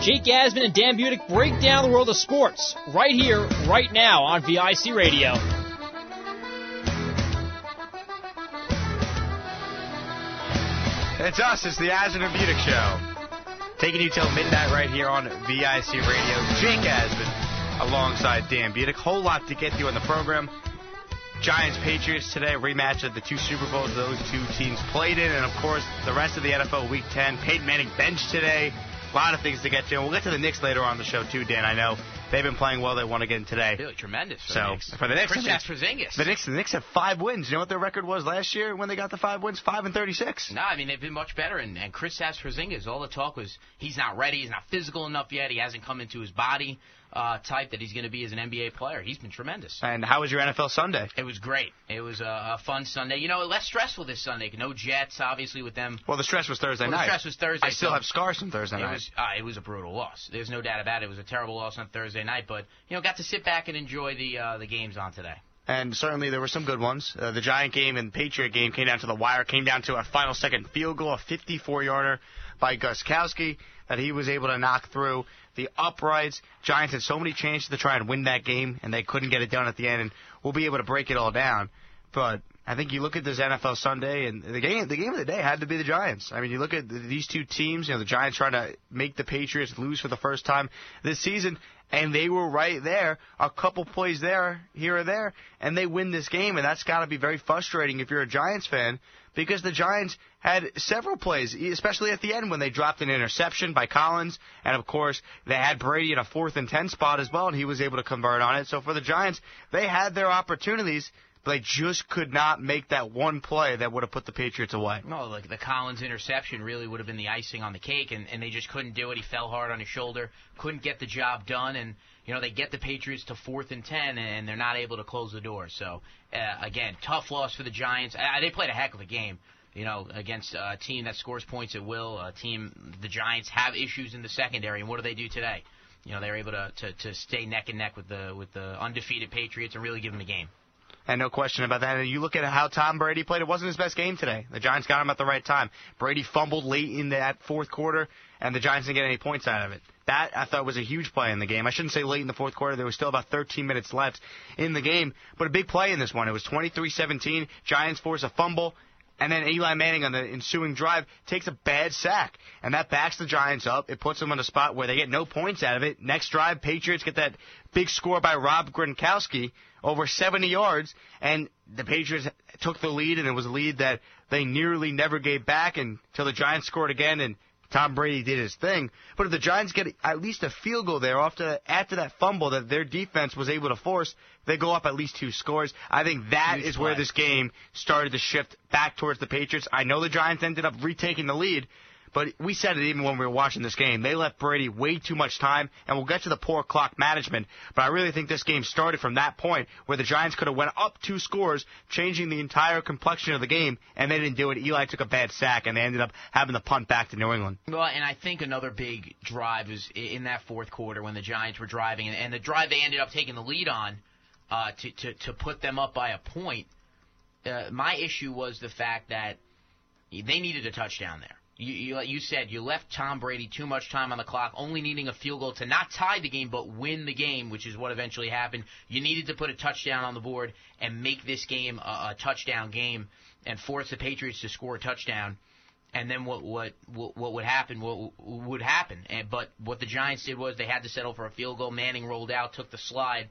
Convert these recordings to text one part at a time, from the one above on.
Jake Asman and Dan Budick break down the world of sports right here, right now on VIC Radio. It's us. It's the Asman and Budick Show. Taking you till midnight right here on VIC Radio. Jake Asman alongside Dan Budick. Whole lot to get to on the program. Giants Patriots today, rematch of the two Super Bowls those two teams played in, and of course the rest of the NFL Week 10. Peyton Manning bench today. A lot of things to get to. And we'll get to the Knicks later on the show too, Dan. I know they've been playing well. They won again today. Really tremendous. For so the Knicks. for the Knicks, Chris I mean, Porzingis. the Knicks, the Knicks have five wins. You know what their record was last year when they got the five wins? Five and thirty-six. No, I mean they've been much better, and, and Chris Porzingis. All the talk was he's not ready, he's not physical enough yet, he hasn't come into his body uh, type that he's going to be as an NBA player. He's been tremendous. And how was your NFL Sunday? It was great. It was a, a fun Sunday. You know, less stressful this Sunday. No Jets, obviously, with them. Well, the stress was Thursday Well, the stress was Thursday, I still so- have scars from Thursday It night. was uh, it was a brutal loss. There's no doubt about it. It was a terrible loss on Thursday night, but you know, got to sit back and enjoy the uh, the games on today. and certainly there were some good ones. Uh, the Giant game and Patriot game came down to the wire, came down to a final second field goal, a 54-yarder by Gostkowski that he was able to knock through the uprights. Giants had so many chances to try and win that game, and they couldn't get it done at the end. And we'll be able to break it all down. But I think you look at this NFL Sunday, and the game, the game of the day had to be the Giants. I mean, you look at these two teams. You know, the Giants trying to make the Patriots lose for the first time this season, and they were right there, a couple plays there, here or there, and they win this game, and that's got to be very frustrating if you're a Giants fan, because the Giants had several plays, especially at the end when they dropped an interception by Collins, and of course they had Brady in a fourth and ten spot as well, and he was able to convert on it. So for the Giants, they had their opportunities, but they just could not make that one play that would have put the Patriots away. No, like the Collins interception really would have been the icing on the cake, and, and they just couldn't do it. He fell hard on his shoulder, couldn't get the job done, and you know they get the Patriots to fourth and ten, and they're not able to close the door. So uh, again, tough loss for the Giants. They played a heck of a game. You know, against a team that scores points at will, a team the Giants have issues in the secondary, and what do they do today? You know, they're able to, to, to stay neck and neck with the with the undefeated Patriots and really give them a game. And no question about that. And you look at how Tom Brady played, it wasn't his best game today. The Giants got him at the right time. Brady fumbled late in that fourth quarter, and the Giants didn't get any points out of it. That, I thought, was a huge play in the game. I shouldn't say late in the fourth quarter. There was still about 13 minutes left in the game, but a big play in this one. It was 23-17. Giants force a fumble. And then Eli Manning on the ensuing drive takes a bad sack. And that backs the Giants up. It puts them on a spot where they get no points out of it. Next drive, Patriots get that big score by Rob Gronkowski over 70 yards. And the Patriots took the lead, and it was a lead that they nearly never gave back until the Giants scored again. And Tom Brady did his thing. But if the Giants get at least a field goal there after after that fumble that their defense was able to force, they go up at least two scores. I think that is Huge where play. this game started to shift back towards the Patriots. I know the Giants ended up retaking the lead, but we said it even when we were watching this game. They left Brady way too much time, and we'll get to the poor clock management. But I really think this game started from that point where the Giants could have went up two scores, changing the entire complexion of the game, and they didn't do it. Eli took a bad sack, and they ended up having to punt back to New England. Well, and I think another big drive was in that fourth quarter when the Giants were driving, and, and the drive they ended up taking the lead on uh, to, to to put them up by a point. Uh, my issue was the fact that they needed a touchdown there. You, you, you said you left Tom Brady too much time on the clock, only needing a field goal to not tie the game but win the game, which is what eventually happened. You needed to put a touchdown on the board and make this game a, a touchdown game and force the Patriots to score a touchdown. And then what what what, would happen what would happen? And but what the Giants did was they had to settle for a field goal. Manning rolled out took the slide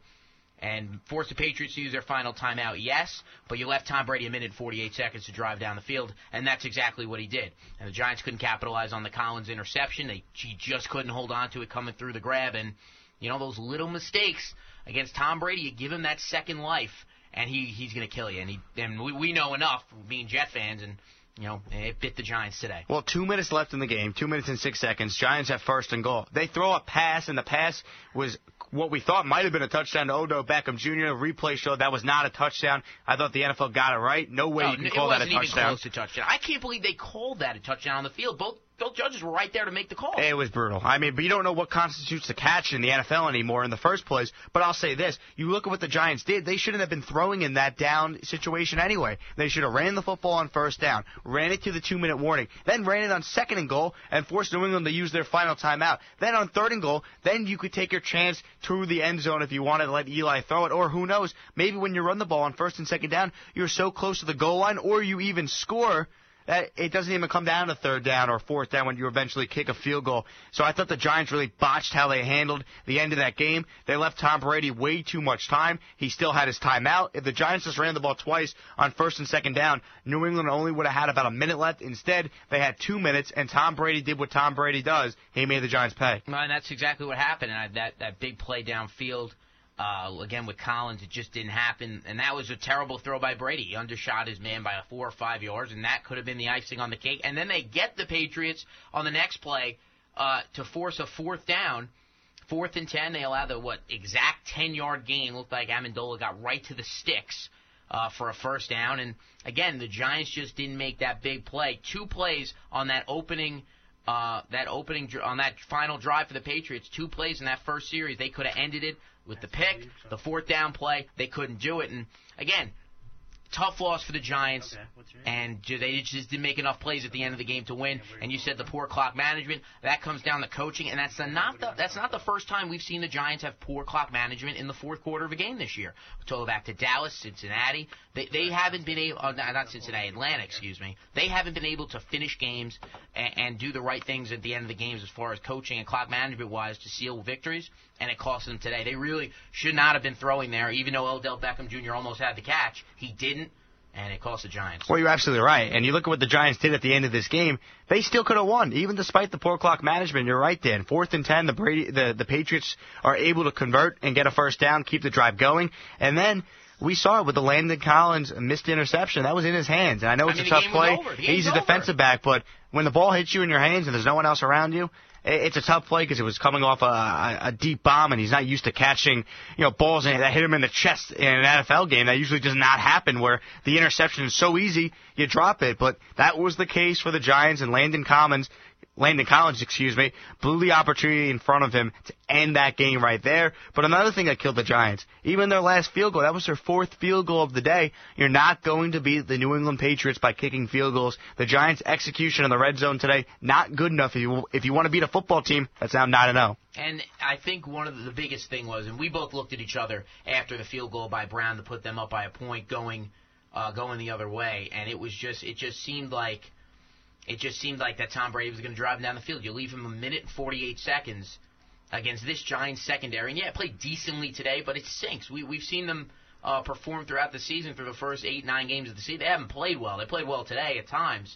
and forced the Patriots to use their final timeout yes but you left Tom Brady a minute and 48 seconds to drive down the field and that's exactly what he did and the Giants couldn't capitalize on the Collins interception they he just couldn't hold on to it coming through the grab and you know those little mistakes against Tom Brady you give him that second life and he he's going to kill you and he and we, we know enough being Jet fans and you know, it bit the Giants today. Well, two minutes left in the game, two minutes and six seconds. Giants have first and goal. They throw a pass, and the pass was what we thought might have been a touchdown to Odell Beckham Jr. Replay showed that was not a touchdown. I thought the NFL got it right. No way No, you can call that a touchdown. touchdown. I can't believe they called that a touchdown on the field. Both Both judges were right there to make the call. It was brutal. I mean, but you don't know what constitutes a catch in the NFL anymore in the first place. But I'll say this: you look at what the Giants did. They shouldn't have been throwing in that down situation anyway. They should have ran the football on first down, ran it to the two-minute warning, then ran it on second and goal, and forced New England to use their final timeout. Then on third and goal, then you could take your chance to the end zone if you wanted to let Eli throw it, or who knows, maybe when you run the ball on first and second down, you're so close to the goal line, or you even score that it doesn't even come down to third down or fourth down when you eventually kick a field goal. So I thought the Giants really botched how they handled the end of that game. They left Tom Brady way too much time. He still had his timeout. If the Giants just ran the ball twice on first and second down, New England only would have had about a minute left. Instead, they had two minutes, and Tom Brady did what Tom Brady does. He made the Giants pay. And that's exactly what happened. And that that big play downfield uh, again, with Collins, it just didn't happen, and that was a terrible throw by Brady. He undershot his man by four or five yards, and that could have been the icing on the cake. And then they get the Patriots on the next play uh, to force a fourth down. Fourth and ten, they allow the what exact ten yard gain. Looked like Amendola got right to the sticks uh, for a first down. And again, the Giants just didn't make that big play. Two plays on that opening uh, that opening on that final drive for the Patriots, two plays in that first series, they could have ended it with the pick, the fourth down play. They couldn't do it, and again, tough loss for the Giants, okay. and they just didn't make enough plays at the end of the game to win. And you said the poor clock management that comes down to coaching, and that's not the that's not the first time we've seen the Giants have poor clock management in the fourth quarter of a game this year. We go back to Dallas, Cincinnati. They they haven't been able, uh, not Cincinnati, Atlanta, excuse me. They haven't been able to finish games and, and do the right things at the end of the games as far as coaching and clock management wise to seal victories. And it cost them today. They really should not have been throwing there, even though Odell Beckham Jr. almost had the catch. He didn't and it cost the Giants. Well, you're absolutely right. And you look at what the Giants did at the end of this game; they still could have won, even despite the poor clock management. You're right, Dan. Fourth and ten, the Brady, the the Patriots are able to convert and get a first down, keep the drive going, and then. We saw it with the Landon Collins missed interception. That was in his hands. And I know it's I mean, a tough play. He's a over. defensive back, but when the ball hits you in your hands and there's no one else around you, it's a tough play because it was coming off a, a deep bomb, and he's not used to catching, you know, balls that hit him in the chest in an NFL game. That usually does not happen, where the interception is so easy you drop it. But that was the case for the Giants, and Landon Collins Landon Collins, excuse me, blew the opportunity in front of him to end that game right there. But another thing that killed the Giants, even their last field goal, that was their fourth field goal of the day. You're not going to beat the New England Patriots by kicking field goals. The Giants' execution in the red zone today, not good enough. If you, if you want to beat a football team, that's now 9 0. And I think one of the, biggest thing was, and we both looked at each other after the field goal by Brown to put them up by a point going, uh, going the other way. And it was just, it just seemed like – it just seemed like that Tom Brady was going to drive him down the field. You leave him a minute and 48 seconds against this Giants secondary, and yeah, it played decently today, but it sinks. We we've seen them uh, perform throughout the season through the first eight nine games of the season. They haven't played well. They played well today at times,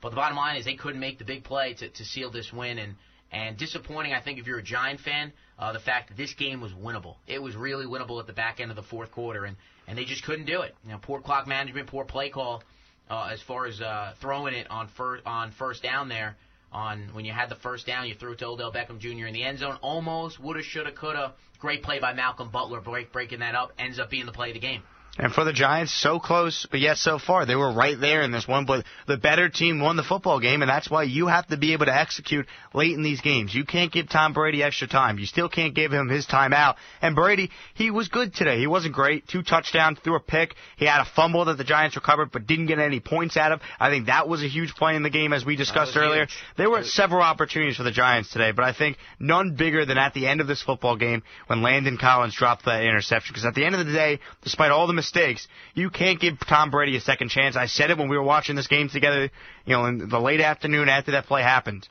but the bottom line is they couldn't make the big play to, to seal this win and. And disappointing, I think, if you're a Giant fan, uh, the fact that this game was winnable. It was really winnable at the back end of the fourth quarter, and, and they just couldn't do it. You know, poor clock management, poor play call uh, as far as uh, throwing it on first on first down there. On when you had the first down, you threw it to Odell Beckham Jr. in the end zone. Almost woulda, shoulda, coulda. Great play by Malcolm Butler, break, breaking that up. Ends up being the play of the game. And for the Giants, so close, but yet so far. They were right there in this one, but the better team won the football game, and that's why you have to be able to execute late in these games. You can't give Tom Brady extra time. You still can't give him his timeout. And Brady, he was good today. He wasn't great. Two touchdowns, threw a pick. He had a fumble that the Giants recovered, but didn't get any points out of. I think that was a huge play in the game, as we discussed earlier. Huge. There were several opportunities for the Giants today, but I think none bigger than at the end of this football game when Landon Collins dropped that interception. Because at the end of the day, despite all the mistakes, you can't give Tom Brady a second chance. I said it when we were watching this game together, you know, in the late afternoon after that play happened.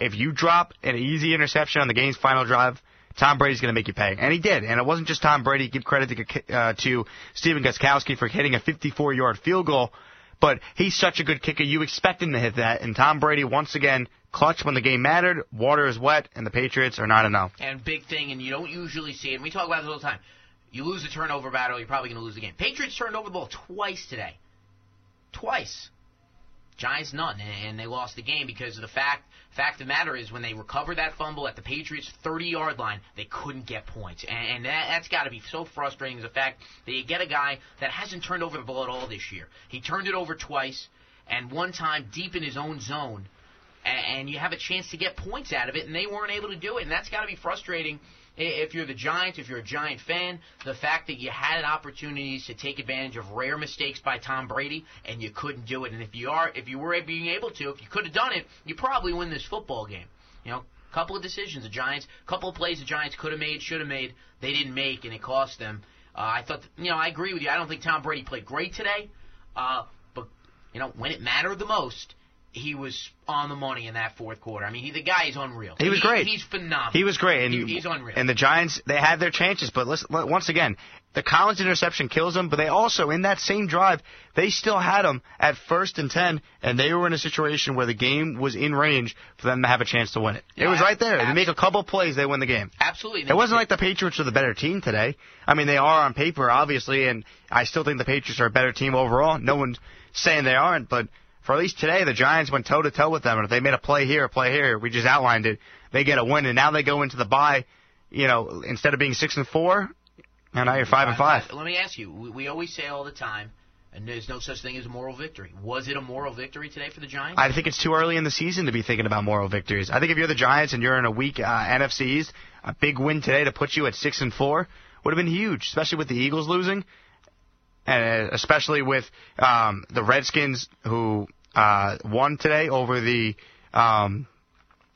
If you drop an easy interception on the game's final drive, Tom Brady's going to make you pay. And he did. And it wasn't just Tom Brady. Give credit to, uh, to Stephen Gostkowski for hitting a 54-yard field goal. But he's such a good kicker. You expect him to hit that. And Tom Brady, once again, clutch when the game mattered. Water is wet, and the Patriots are not enough. And big thing, and you don't usually see it. And we talk about this all the time. You lose a turnover battle, you're probably going to lose the game. Patriots turned over the ball twice today. Twice. Giants none, and they lost the game because of the fact fact of the matter is when they recovered that fumble at the Patriots 30 yard line, they couldn't get points, and, and that, that's got to be so frustrating. Is the fact that you get a guy that hasn't turned over the ball at all this year. He turned it over twice, and one time deep in his own zone and you have a chance to get points out of it, and they weren't able to do it, and that's got to be frustrating. If you're the Giants, if you're a Giant fan, the fact that you had opportunities to take advantage of rare mistakes by Tom Brady and you couldn't do it, and if you are, if you were being able to, if you could have done it, you probably win this football game. You know, couple of decisions the Giants, couple of plays the Giants could have made, should have made, they didn't make, and it cost them. Uh, I thought, you know, I agree with you. I don't think Tom Brady played great today, uh, but you know, when it mattered the most, he was on the money in that fourth quarter. I mean, he, the guy is unreal. He was he, great. He's phenomenal. He was great, and he, he's unreal. And the Giants, they had their chances, but listen, once again, the Collins interception kills them. But they also, in that same drive, they still had them at first and ten, and they were in a situation where the game was in range for them to have a chance to win it. Yeah, it was right there. absolutely. They make a couple plays, they win the game. Absolutely. It wasn't like the Patriots were the better team today. I mean, they are on paper, obviously, and I still think the Patriots are a better team overall. No one's saying they aren't, but for at least today, the Giants went toe to toe with them, and if they made a play here, a play here, we just outlined it, they get a win, and now they go into the bye. You know, instead of being six and four, and now you're five and five. Let me ask you. We, we always say all the time, and there's no such thing as a moral victory. Was it a moral victory today for the Giants? I think it's too early in the season to be thinking about moral victories. I think if you're the Giants and you're in a weak uh, NFC a big win today to put you at six and four would have been huge, especially with the Eagles losing, and especially with um, the Redskins who uh, won today over the um,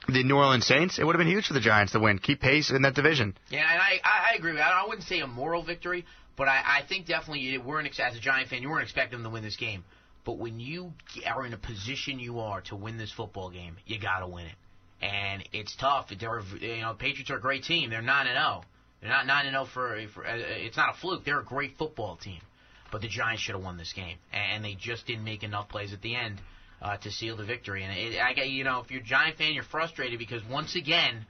the New Orleans Saints. It would have been huge for the Giants to win, keep pace in that division. Yeah, and I, I, agree. I wouldn't say a moral victory, but I, I think definitely you weren't as a Giant fan, you weren't expecting them to win this game. But when you are in a position you are to win this football game, you got to win it. And it's tough. They're, you know, Patriots are a great team. They're nine and zero. They're not nine and zero for, for. Uh, it's not a fluke. They're a great football team. But the Giants should have won this game, and they just didn't make enough plays at the end uh, to seal the victory. And it, I you know, if you're a Giant fan, you're frustrated because once again,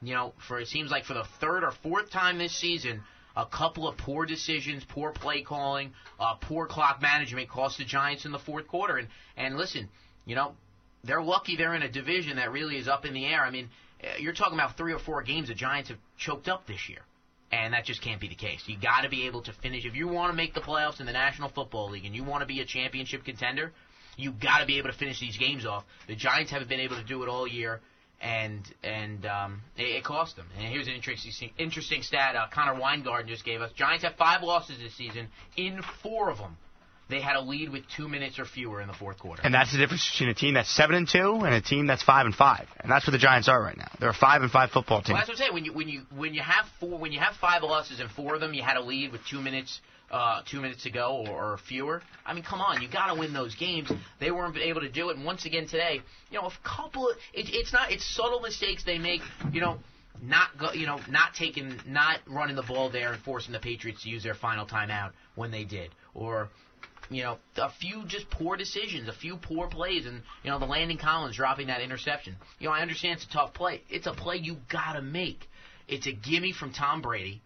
you know, for it seems like for the third or fourth time this season, a couple of poor decisions, poor play calling, uh, poor clock management cost the Giants in the fourth quarter. And and listen, you know, they're lucky they're in a division that really is up in the air. I mean, uh, you're talking about three or four games the Giants have choked up this year. And that just can't be the case. You got to be able to finish. If you want to make the playoffs in the National Football League and you want to be a championship contender, you got to be able to finish these games off. The Giants haven't been able to do it all year, and and um, it, it cost them. And here's an interesting interesting stat. Uh, Connor Weingarten just gave us. Giants have five losses this season. In four of them, they had a lead with two minutes or fewer in the fourth quarter. And that's the difference between a team that's seven and two and a team that's five and five. And that's where the Giants are right now. They're a five and five football team. Well, that's what I'm saying. When you when you when you have four when you have five losses and four of them, you had a lead with two minutes uh, two minutes to go or, or fewer. I mean, come on, you got to win those games. They weren't able to do it, and once again today, you know, a couple. Of, it, it's not it's subtle mistakes they make. You know. Not go, you know, not taking, not running the ball there and forcing the Patriots to use their final timeout when they did, or you know, a few just poor decisions, a few poor plays, and you know the Landon Collins dropping that interception. You know, I understand it's a tough play. It's a play you gotta make. It's a gimme from Tom Brady,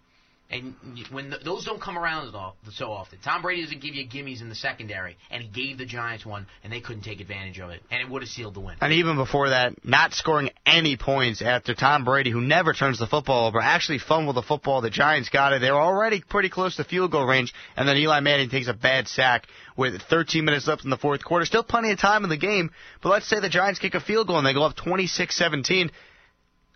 and when th- those don't come around so often, Tom Brady doesn't give you gimmies in the secondary, and he gave the Giants one, and they couldn't take advantage of it, and it would have sealed the win. And even before that, not scoring any points after Tom Brady, who never turns the football over, actually fumbled the football. The Giants got it. They were already pretty close to field goal range, and then Eli Manning takes a bad sack with 13 minutes left in the fourth quarter. Still plenty of time in the game, but let's say the Giants kick a field goal and they go up 26-17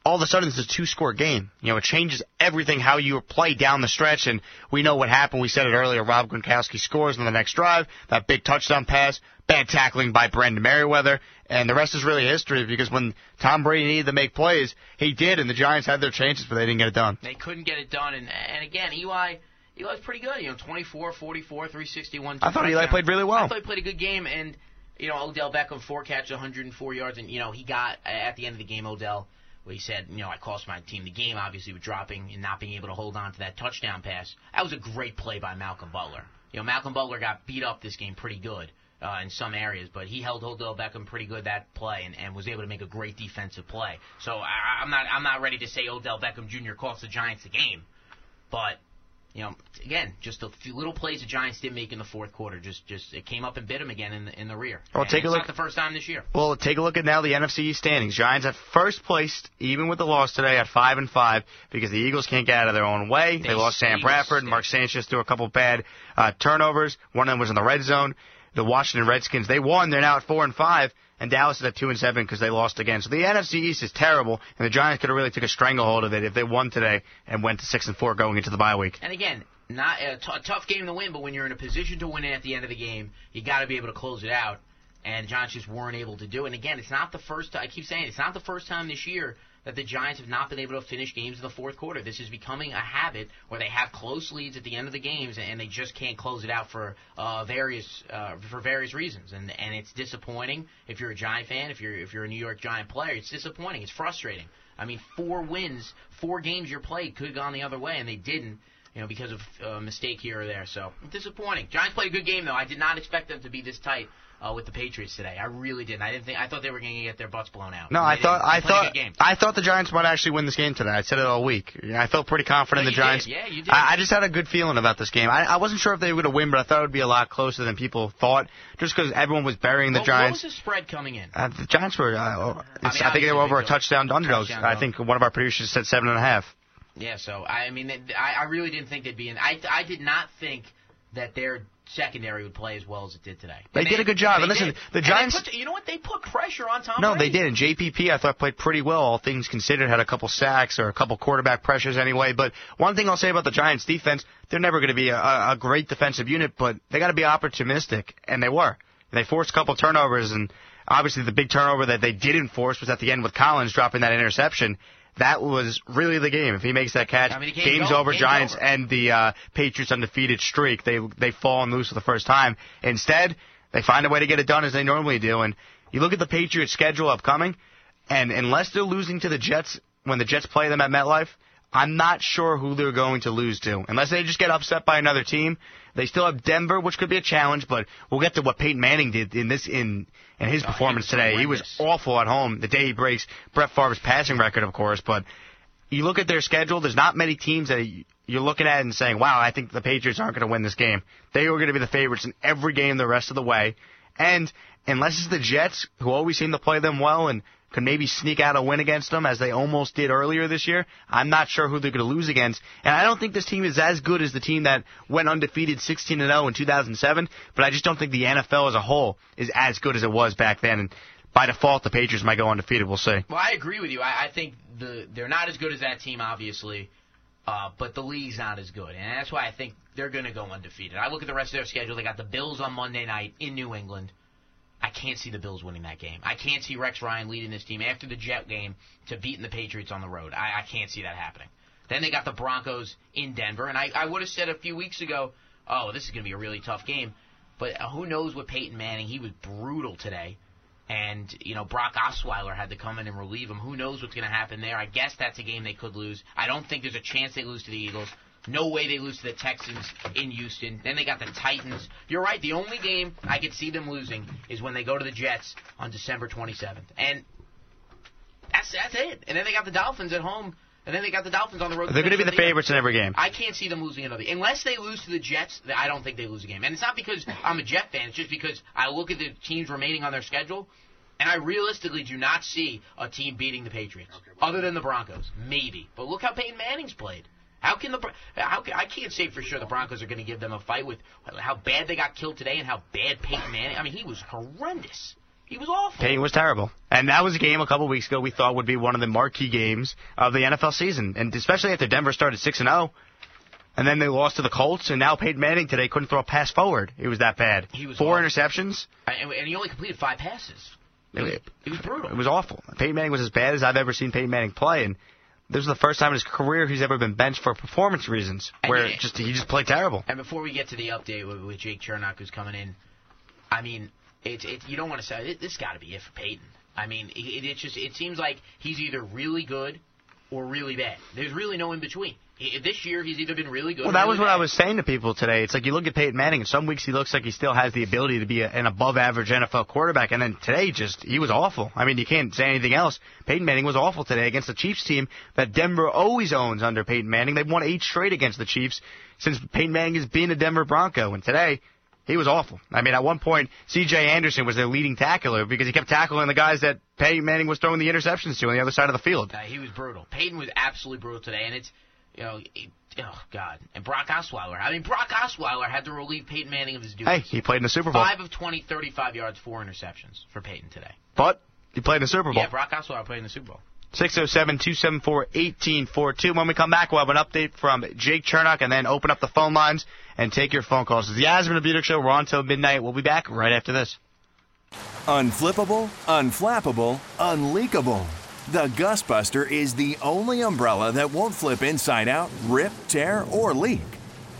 all of a sudden it's a two score game. You know, it changes everything how you play down the stretch and we know what happened. We said it earlier. Rob Gronkowski scores on the next drive, that big touchdown pass, bad tackling by Brandon Meriweather, and the rest is really history because when Tom Brady needed to make plays, he did and the Giants had their chances but they didn't get it done. They couldn't get it done and and again, Eli Eli's pretty good, you know, 24, 44, 361. I thought Eli played really well. I thought he played a good game and you know, Odell Beckham four catches, 104 yards and you know, he got at the end of the game Odell where he said, you know, I cost my team the game, obviously, with dropping and not being able to hold on to that touchdown pass. That was a great play by Malcolm Butler. You know, Malcolm Butler got beat up this game pretty good uh, in some areas, but he held Odell Beckham pretty good that play and, and was able to make a great defensive play. So I, I'm not I'm not ready to say Odell Beckham Jr. cost the Giants the game, but you know, again, just a few little plays the Giants didn't make in the fourth quarter. Just, just it came up and bit them again in the in the rear. Well, and take a look. Not the first time this year. Well, take a look at now the NFC standings. Giants at first place, even with the loss today, at five and five, because the Eagles can't get out of their own way. They, They- lost Sam Eagles Bradford. Mark Sanchez threw a couple bad uh, turnovers. One of them was in the red zone. The Washington Redskins they won. They're now at four and five, and Dallas is at two and seven because they lost again. So the NFC East is terrible, and the Giants could have really took a stranglehold of it if they won today and went to six and four going into the bye week. And again, not a, tough game to win, but when you're in a position to win it at the end of the game, you got to be able to close it out. And Giants just weren't able to do it. And again, it's not the first. I keep saying it's not the first time this year that the Giants have not been able to finish games in the fourth quarter. This is becoming a habit where they have close leads at the end of the games and they just can't close it out for uh, various uh, for various reasons. And and it's disappointing if you're a Giant fan, if you're if you're a New York Giant player, it's disappointing. It's frustrating. I mean, four wins, four games you played could have gone the other way, and they didn't. You know, because of a mistake here or there. So disappointing. Giants played a good game though. I did not expect them to be this tight uh, with the Patriots today. I really didn't. I didn't think. I thought they were going to get their butts blown out. No, I thought I thought I thought the Giants might actually win this game today. I said it all week. I felt pretty confident no, the Giants. Did. Yeah, you did. I, I, just had a good feeling about this game. I, I wasn't sure if they were going to win, but I thought it would be a lot closer than people thought, just because everyone was burying the what, Giants. What was the spread coming in? Uh, the Giants were. Uh, I, mean, I think they were over a touchdown underdogs. Touchdown I think one of our producers said seven and a half. Yeah, so I mean, I, I really didn't think they'd be in. I I did not think that their secondary would play as well as it did today. They, they, did a good job. And listen, did. the Giants. Put, you know what? They put pressure on Tom. No, Brady. they did. And JPP, I thought played pretty well, all things considered. Had a couple sacks or a couple quarterback pressures anyway. But one thing I'll say about the Giants' defense, they're never going to be a, a great defensive unit, but they got to be opportunistic, and they were. They forced a couple turnovers, and obviously the big turnover that they didn't force was at the end with Collins dropping that interception that was really the game. If he makes that catch, I mean, game's go, over. game's Giants over. and the uh, Patriots undefeated streak. They they fall and lose for the first time. Instead, they find a way to get it done as they normally do. And you look at the Patriots' schedule upcoming, and unless they're losing to the Jets when the Jets play them at MetLife, I'm not sure who they're going to lose to. Unless they just get upset by another team. They still have Denver, which could be a challenge, but we'll get to what Peyton Manning did in this in in his Oh, performance he today. He was awful at home. The day he breaks Brett Favre's passing record, of course, but you look at their schedule. There's not many teams that you're looking at and saying, "Wow, I think the Patriots aren't going to win this game." They were going to be the favorites in every game the rest of the way, and unless it's the Jets, who always seem to play them well and could maybe sneak out a win against them as they almost did earlier this year. I'm not sure who they're going to lose against, and I don't think this team is as good as the team that went undefeated 16 and 0 in 2007. But I just don't think the NFL as a whole is as good as it was back then. And by default, the Patriots might go undefeated. We'll see. Well, I agree with you. I, I think the they're not as good as that team, obviously, uh, but the league's not as good, and that's why I think they're going to go undefeated. I look at the rest of their schedule. They got the Bills on Monday night in New England. I can't see the Bills winning that game. I can't see Rex Ryan leading this team after the Jet game to beating the Patriots on the road. I, I can't see that happening. Then they got the Broncos in Denver, and I, I would have said a few weeks ago, oh, this is going to be a really tough game. But uh, who knows what Peyton Manning? He was brutal today. And, you know, Brock Osweiler had to come in and relieve him. Who knows what's going to happen there? I guess that's a game they could lose. I don't think there's a chance they lose to the Eagles. No way they lose to the Texans in Houston. Then they got the Titans. You're right. The only game I could see them losing is when they go to the Jets on December 27th. And that's that's it. And then they got the Dolphins at home. And then they got the Dolphins on the road. They're going to be the finish favorites in every game. I can't see them losing another. Unless they lose to the Jets, I don't think they lose a game. And it's not because I'm a Jet fan. It's just because I look at the teams remaining on their schedule, and I realistically do not see a team beating the Patriots, other than the Broncos, maybe. But look how Peyton Manning's played. How can the Bron- how can, I can't say for sure the Broncos are going to give them a fight with how bad they got killed today and how bad Peyton Manning. I mean, he was horrendous. He was awful. Payne was terrible. And that was a game a couple weeks ago we thought would be one of the marquee games of the NFL season. And especially after Denver started 6 and 0. And then they lost to the Colts, and now Peyton Manning today couldn't throw a pass forward. It was that bad. He was Four awful. interceptions. And, and he only completed five passes. It was, it was brutal. It was awful. Peyton Manning was as bad as I've ever seen Peyton Manning play, and this is the first time in his career he's ever been benched for performance reasons, where yeah. just he just played terrible. And before we get to the update with, with Jake Chernock, who's coming in, I mean, it's it, you don't want to say this got to be it for Peyton. I mean, it, it just it seems like he's either really good or really bad. There's really no in between. This year, he's either been really good. Well, that really was what bad. I was saying to people today. It's like you look at Peyton Manning, and some weeks he looks like he still has the ability to be a, an above-average NFL quarterback, and then today just he was awful. I mean, you can't say anything else. Peyton Manning was awful today against the Chiefs team that Denver always owns under Peyton Manning. They've won eight straight against the Chiefs since Peyton Manning has been a Denver Bronco, and today. He was awful. I mean, at one point, C.J. Anderson was their leading tackler because he kept tackling the guys that Peyton Manning was throwing the interceptions to on the other side of the field. Uh, he was brutal. Peyton was absolutely brutal today, and it's you know, oh God, and Brock Osweiler. I mean, Brock Osweiler had to relieve Peyton Manning of his duties. Hey, he played in the Super Bowl. Five of 20, 35 yards, four interceptions for Peyton today. But he played in the Super Bowl. Yeah, Brock Osweiler played in the Super Bowl. 607-274-1842. When we come back, we'll have an update from Jake Chernock and then open up the phone lines and take your phone calls. It's the Asman and Budick Show. We're on till midnight. We'll be back right after this. Unflippable, unflappable, unleakable. The GustBuster is the only umbrella that won't flip inside out, rip, tear, or leak.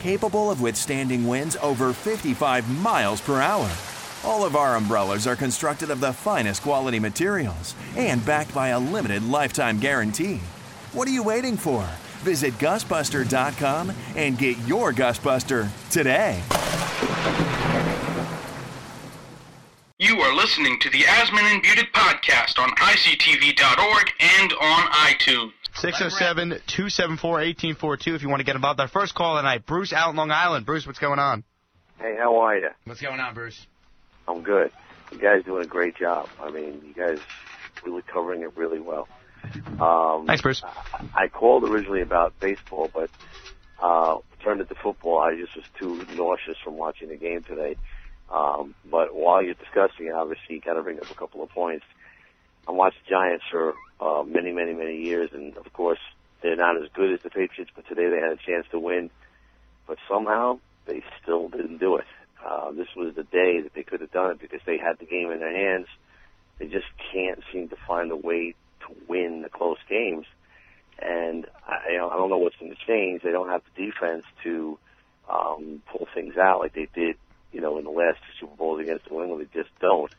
Capable of withstanding winds over 55 miles per hour. All of our umbrellas are constructed of the finest quality materials and backed by a limited lifetime guarantee. What are you waiting for? Visit gustbuster.com and get your GustBuster today. You are listening to the Asman and Budick podcast on ICTV.org and on iTunes. 607-274-1842 if you want to get involved. Our first call tonight, Bruce out in Long Island. Bruce, what's going on? Hey, how are you? What's going on, Bruce? I'm good. You guys doing a great job. I mean, you guys really covering it really well. Um, Thanks, Bruce. I, I called originally about baseball, but uh, turned it to football. I just was too nauseous from watching the game today. Um, but while you're discussing it, obviously you got to bring up a couple of points. I watched the Giants for uh, many, many, many years, and of course they're not as good as the Patriots. But today they had a chance to win, but somehow they still didn't do it. Uh, this was the day that they could have done it because they had the game in their hands. They just can't seem to find a way to win the close games. And I, I don't know what's going to change. They don't have the defense to um, pull things out like they did, you know, in the last Super Bowls against New England. They just don't.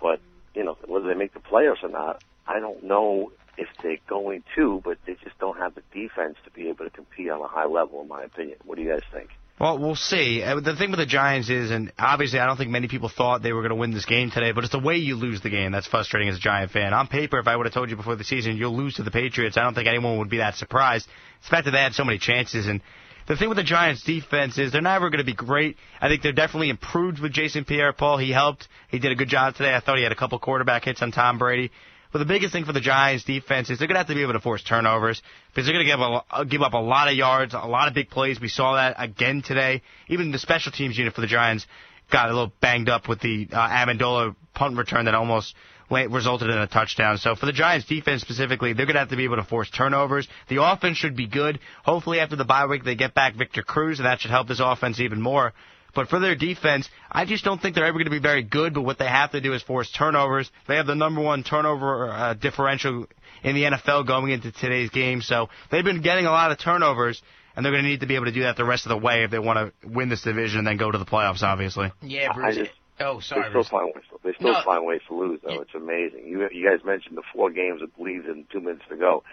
But you know, whether they make the playoffs or not, I don't know if they're going to. But they just don't have the defense to be able to compete on a high level, in my opinion. What do you guys think? Well, we'll see. Uh, The thing with the Giants is, and obviously I don't think many people thought they were going to win this game today, but it's the way you lose the game that's frustrating as a Giant fan. On paper, if I would have told you before the season you'll lose to the Patriots, I don't think anyone would be that surprised. It's the fact that they had so many chances, and the thing with the Giants defense is they're never going to be great. I think they're definitely improved with Jason Pierre-Paul. He helped. He did a good job today. I thought he had a couple quarterback hits on Tom Brady. But the biggest thing for the Giants defense is they're going to have to be able to force turnovers because they're going to give, a, give up a lot of yards, a lot of big plays. We saw that again today. Even the special teams unit for the Giants got a little banged up with the uh, Amendola punt return that almost resulted in a touchdown. So for the Giants defense specifically, they're going to have to be able to force turnovers. The offense should be good. Hopefully after the bye week they get back Victor Cruz and that should help this offense even more. But for their defense, I just don't think they're ever going to be very good. But what they have to do is force turnovers. They have the number one turnover uh, differential in the NFL going into today's game. So they've been getting a lot of turnovers, and they're going to need to be able to do that the rest of the way if they want to win this division and then go to the playoffs, obviously. Yeah, I Bruce. just- oh, They sorry, still Bruce. find ways. They still No. find ways to lose, though. Yeah. It's amazing. You you guys mentioned the four games with leads in two minutes to go.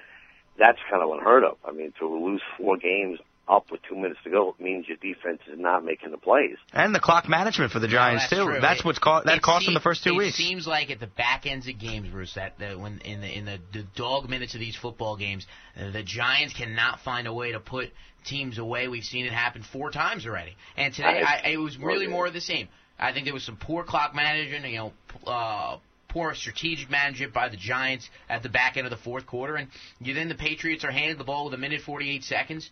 That's kind of unheard of. I mean, to lose four games up with two minutes to go means your defense is not making the plays. And the clock management for the Giants that's too. true. That's It- what's co- that it cost them the first two it weeks. It seems like at the back ends of games, Bruce, that the, when in the in the, the dog minutes of these football games, uh, the Giants cannot find a way to put teams away. We've seen it happen four times already, and today I- I, it was really more of the same. I think there was some poor clock management, you know, uh, poor strategic management by the Giants at the back end of the fourth quarter, and you then the Patriots are handed the ball with a minute 48 seconds.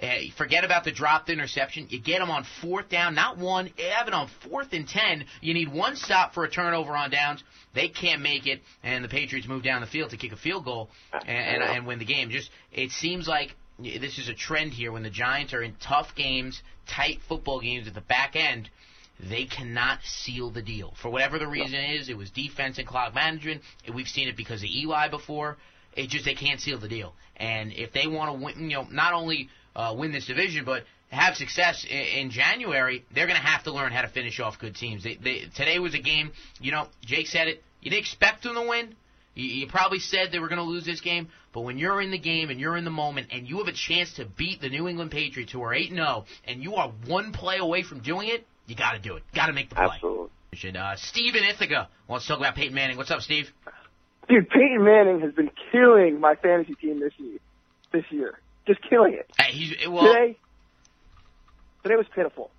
Uh, forget about the dropped interception. You get them on fourth down, not one. It on fourth and ten. You need one stop for a turnover on downs. They can't make it, and the Patriots move down the field to kick a field goal and, and, and win the game. Just it seems like this is a trend here when the Giants are in tough games, tight football games at the back end. They cannot seal the deal for whatever the reason is. It was defense and clock management. We've seen it because of Eli before. It just they can't seal the deal. And if they want to win, you know, not only uh, win this division, but have success in, in January, they're going to have to learn how to finish off good teams. They, they, today was a game. You know, Jake said it. You didn't expect them to win. You, you probably said they were going to lose this game, but when you're in the game and you're in the moment and you have a chance to beat the New England Patriots, who are 8 0, and you are one play away from doing it, you got to do it. Got to make the play. Absolutely. Should, uh, Steve in Ithaca wants to talk about Peyton Manning. What's up, Steve? Dude, Peyton Manning has been killing my fantasy team this year. This year, just killing it. Hey, he's well. Today, today was pitiful.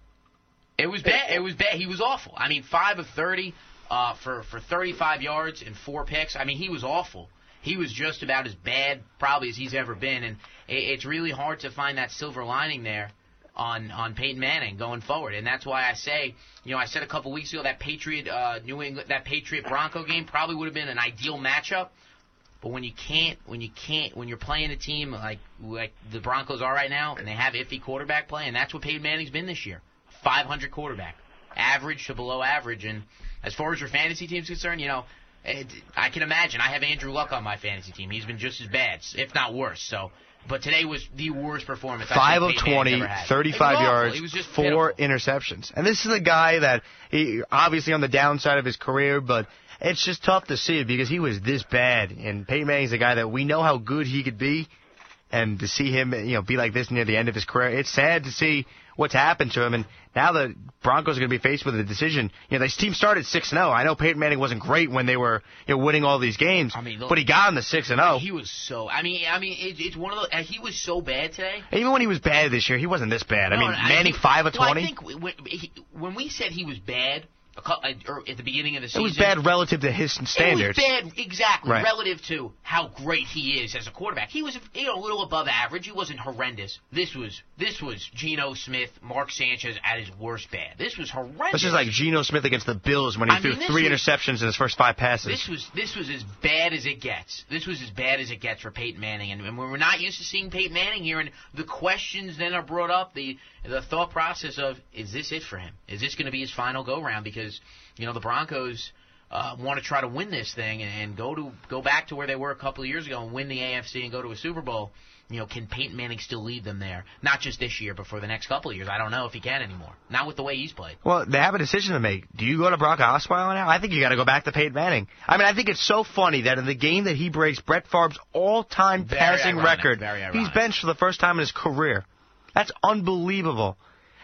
It was bad. It was bad. He was awful. I mean, five of thirty uh, for for 35 yards and four picks. I mean, he was awful. he was just about as bad probably as he's ever been, and it, it's really hard to find that silver lining there on on Peyton Manning going forward, and that's why I say, you know, I said a couple weeks ago that Patriot uh, New England that Patriot Bronco game probably would have been an ideal matchup. But when you can't, when you can't, when you're playing a team like like the Broncos are right now, and they have iffy quarterback play, and that's what Peyton Manning's been this year, 500 quarterback, average to below average. And as far as your fantasy team's concerned, you know, it, I can imagine. I have Andrew Luck on my fantasy team. He's been just as bad, if not worse. So, but today was the worst performance. Five of Peyton 20, Manning's ever had. 35 It was awful. yards, four pitiful. interceptions. And this is a guy that he obviously on the downside of his career, but it's just tough to see because he was this bad. And Peyton Manning's a guy that we know how good he could be, and to see him, you know, be like this near the end of his career, it's sad to see what's happened to him. And now the Broncos are going to be faced with a decision. You know, this team started six and zero. I know Peyton Manning wasn't great when they were you know winning all these games, I mean, look- but he got on the six and oh. zero. He was so. I mean, I mean, it, it's one of those. uh, He was so bad today. Even when he was bad this year, he wasn't this bad. I No, mean, I Manning think- five of well, twenty. I think when, he, when we said he was bad a cou- or Uh, er, at the beginning of the It season, was bad relative to his standards. It was bad, exactly, Right. relative to how great he is as a quarterback. He was, you know, a little above average. He wasn't horrendous. This was, this was Geno Smith, Mark Sanchez at his worst bad. This was horrendous. This is like Geno Smith against the Bills when he I threw mean, three was- interceptions in his first five passes. This was this was as bad as it gets. This was as bad as it gets for Peyton Manning, and, and we're not used to seeing Peyton Manning here. And the questions then are brought up. The the thought process of is this it for him? Is this going to be his final go round? Because you know the Broncos uh, want to try to win this thing and, and go to go back to where they were a couple of years ago and win the AFC and go to a Super Bowl. You know, can Peyton Manning still lead them there? Not just this year, but for the next couple of years. I don't know if he can anymore. Not with the way he's played. well, they have a decision to make. Do you go to Brock Osweiler now? I think you got to go back to Peyton Manning. I mean, I think it's so funny that in the game that he breaks Brett Favre's all-time Very passing ironic, record, he's benched for the first time in his career. That's unbelievable.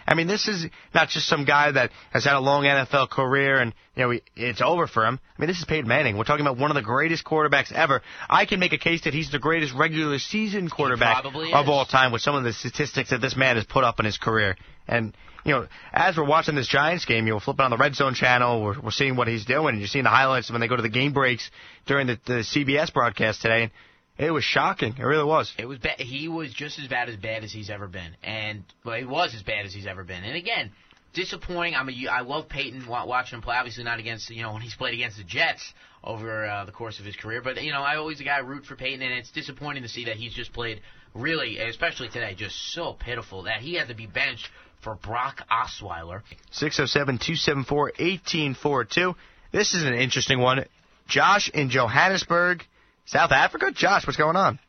I mean, this is not just some guy that has had a long NFL career and you know he, it's over for him. I mean, this is Peyton Manning. We're talking about one of the greatest quarterbacks ever. I can make a case that he's the greatest regular season quarterback of is. all time with some of the statistics that this man has put up in his career. And you know, as we're watching this Giants game, you know, flipping on the Red Zone channel, we're, we're seeing what he's doing, and you're seeing the highlights when they go to the game breaks during the, the CBS broadcast today. It was shocking. It really was. It was bad. He was just as bad as bad as he's ever been, and well, he was as bad as he's ever been. And again, disappointing. I'm a, I love Peyton watching him play. Obviously, not against you know when he's played against the Jets over uh, the course of his career, but you know I always a guy root for Peyton, and it's disappointing to see that he's just played really, especially today, just so pitiful that he had to be benched for Brock Osweiler. 607-274-1842. This is an interesting one. Josh in Johannesburg, South Africa. Josh, what's going on?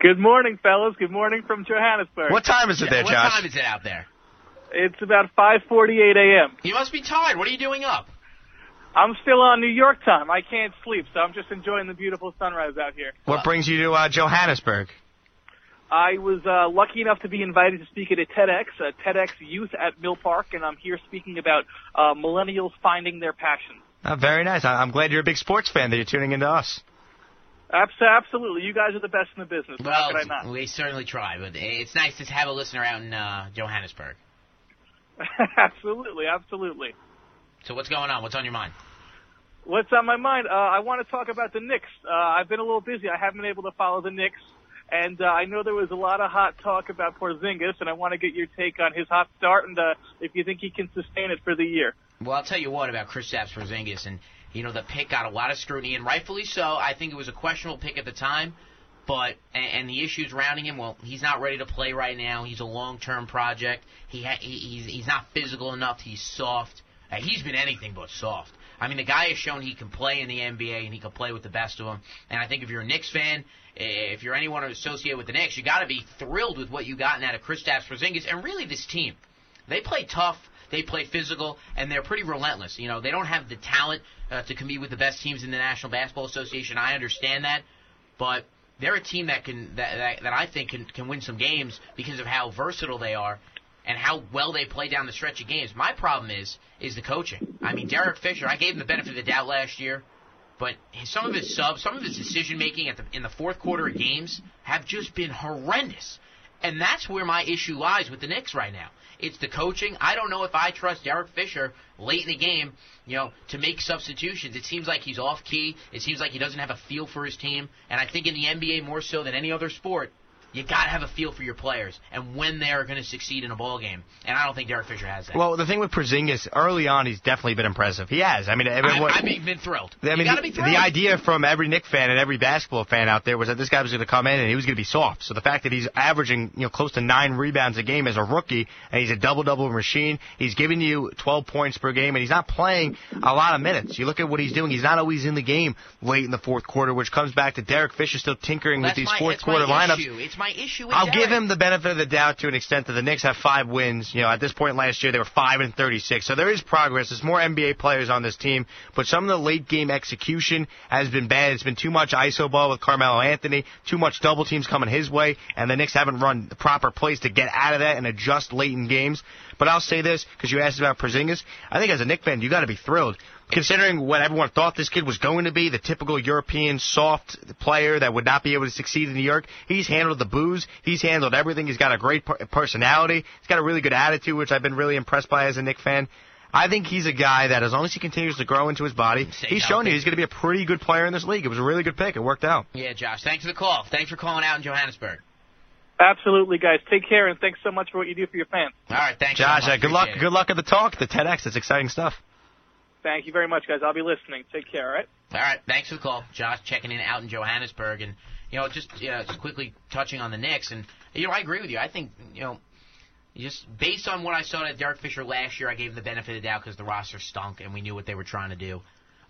Good morning, fellas. Good morning from Johannesburg. What time is it there, what Josh? What time is it out there? It's about 5:48 a.m. You must be tired. What are you doing up? I'm still on New York time. I can't sleep, so I'm just enjoying the beautiful sunrise out here. What brings you to uh, Johannesburg? I was uh, lucky enough to be invited to speak at a TEDx, a TEDx Youth at Mill Park, and I'm here speaking about uh, millennials finding their passion. Uh, very nice. I- I'm glad you're a big sports fan that you're tuning into us. Abs- Absolutely, you guys are the best in the business. How Well, could I not? we certainly try, but it's nice to have a listener out in uh, Johannesburg. absolutely, absolutely. So what's going on? What's on your mind? What's on my mind? Uh, I want to talk about the Knicks. Uh, I've been a little busy. I haven't been able to follow the Knicks, and uh, I know there was a lot of hot talk about Porzingis, and I want to get your take on his hot start and uh, if you think he can sustain it for the year. Well, I'll tell you what about Kristaps Porzingis, and you know the pick got a lot of scrutiny, and rightfully so. I think it was a questionable pick at the time, but and, and the issues surrounding him. Well, he's not ready to play right now. He's a long-term project. He, ha- he he's he's not physical enough. He's soft. Uh, he's been anything but soft. I mean, the guy has shown he can play in the NBA and he can play with the best of them. And I think if you're a Knicks fan, if you're anyone associated with the Knicks, you got to be thrilled with what you gotten out of Kristaps Porzingis and really this team. They play tough, they play physical, and they're pretty relentless. You know, they don't have the talent uh, to compete with the best teams in the National Basketball Association. I understand that, but they're a team that can that that, that I think can can win some games because of how versatile they are and how well they play down the stretch of games. My problem is is the coaching. I mean, Derek Fisher, I gave him the benefit of the doubt last year, but some of his subs, some of his decision making at the in the fourth quarter of games have just been horrendous. And that's where my issue lies with the Knicks right now. It's the coaching. I don't know if I trust Derek Fisher late in the game, you know, to make substitutions. It seems like he's off key. It seems like he doesn't have a feel for his team. And I think in the NBA more so than any other sport, you got to have a feel for your players and when they're going to succeed in a ball game. And I don't think Derek Fisher has that. Well, the thing with Porzingis, early on, he's definitely been impressive. He has. I mean, I've, everyone, I've been thrilled. I mean, you got to be the, thrilled. the idea from every Knick fan and every basketball fan out there was that this guy was going to come in and he was going to be soft. So the fact that he's averaging, you know, close to nine rebounds a game as a rookie and he's a double-double machine, he's giving you 12 points per game and he's not playing a lot of minutes. You look at what he's doing; he's not always in the game late in the fourth quarter, which comes back to Derek Fisher still tinkering with these my, fourth quarter lineups. My issue with I'll give him the benefit of the doubt to an extent that the Knicks have five wins. You know, at this point last year they were five and thirty-six, so there is progress. There's more NBA players on this team, but some of the late game execution has been bad. It's been too much iso ball with Carmelo Anthony, too much double teams coming his way, and the Knicks haven't run the proper plays to get out of that and adjust late in games. But I'll say this because you asked about Porzingis. I think as a Knicks fan, you got to be thrilled. Considering what everyone thought this kid was going to be, the typical European soft player that would not be able to succeed in New York, he's handled the booze. He's handled everything. He's got a great personality. He's got a really good attitude, which I've been really impressed by as a Knicks fan. I think he's a guy that, as long as he continues to grow into his body, Stay he's shown you he's going to be a pretty good player in this league. It was a really good pick. It worked out. Yeah, Josh. Thanks for the call. Thanks for calling out in Johannesburg. Absolutely, guys. Take care and thanks so much for what you do for your fans. All right, thanks. Josh, so uh, good luck. It. Good luck at the talk, the TEDx. It's exciting stuff. Thank you very much, guys. I'll be listening. Take care. All right. All right, thanks for the call, Josh. Checking in out in Johannesburg, and you know, just you know, just quickly touching on the Knicks, and you know, I agree with you. I think you know, just based on what I saw at Derek Fisher last year, I gave the benefit of the doubt because the roster stunk, and we knew what they were trying to do.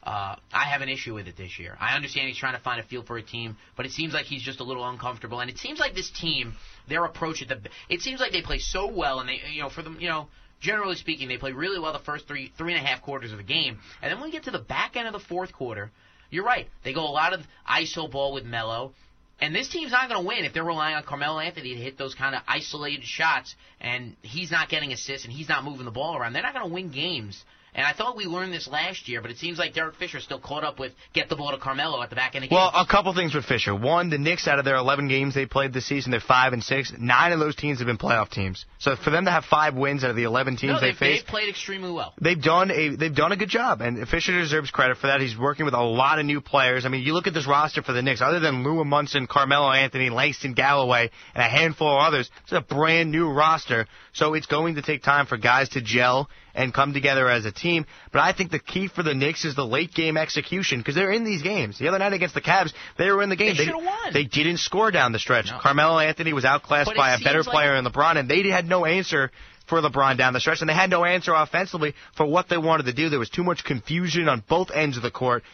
Uh, I have an issue with it this year. I understand he's trying to find a feel for a team, but it seems like he's just a little uncomfortable. And it seems like this team, their approach at the, it seems like they play so well, and they, you know, for them, you know, generally speaking, they play really well the first three, three and a half quarters of the game, and then when we get to the back end of the fourth quarter, you're right. They go a lot of iso ball with Melo. And this team's not going to win if they're relying on Carmelo Anthony to hit those kind of isolated shots, and he's not getting assists and he's not moving the ball around. They're not going to win games. And I thought we learned this last year, but it seems like Derek Fisher's still caught up with get the ball to Carmelo at the back end of the game. Well, a couple things with Fisher. One, the Knicks out of their 11 games they played this season, they're five and six. Nine of those teams have been playoff teams. So for them to have five wins out of the 11 teams no, they faced, they've played extremely well. they've done a they've done a good job, and Fisher deserves credit for that. He's working with a lot of new players. I mean, you look at this roster for the Knicks. Other than Lou Amundson, Carmelo Anthony, Langston Galloway, and a handful of others, it's a brand new roster. So it's going to take time for guys to gel and come together as a team. But I think the key for the Knicks is the late game execution because they're in these games. The other night against the Cavs, they were in the game. They should've won. They didn't score down the stretch. No. Carmelo Anthony was outclassed But by a better like- player in LeBron, and they had no answer for LeBron down the stretch, and they had no answer offensively for what they wanted to do. There was too much confusion on both ends of the court.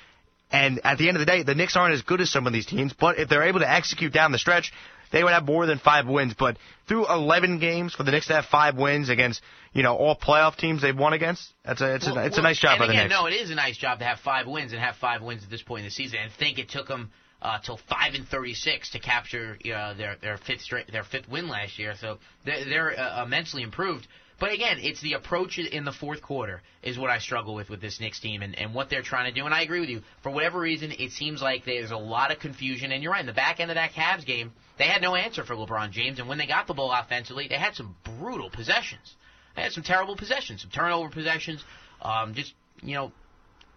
And at the end of the day, the Knicks aren't as good as some of these teams, but if they're able to execute down the stretch, they would have more than five wins. But through 11 games, for the Knicks to have five wins against, you know, all playoff teams they've won against, that's a it's Well, a it's well, a nice job by the again, Knicks. No, it is a nice job to have five wins and have five wins at this point in the season, and think it took them uh, till five and thirty-six to capture uh, their their fifth straight their fifth win last year. So they're, they're uh, immensely improved. But again, it's the approach in the fourth quarter is what I struggle with with this Knicks team and, and what they're trying to do. And I agree with you. For whatever reason, it seems like there's a lot of confusion. And you're right. In the back end of that Cavs game, they had no answer for LeBron James. And when they got the ball offensively, they had some brutal possessions. They had some terrible possessions, some turnover possessions. Um, just you know,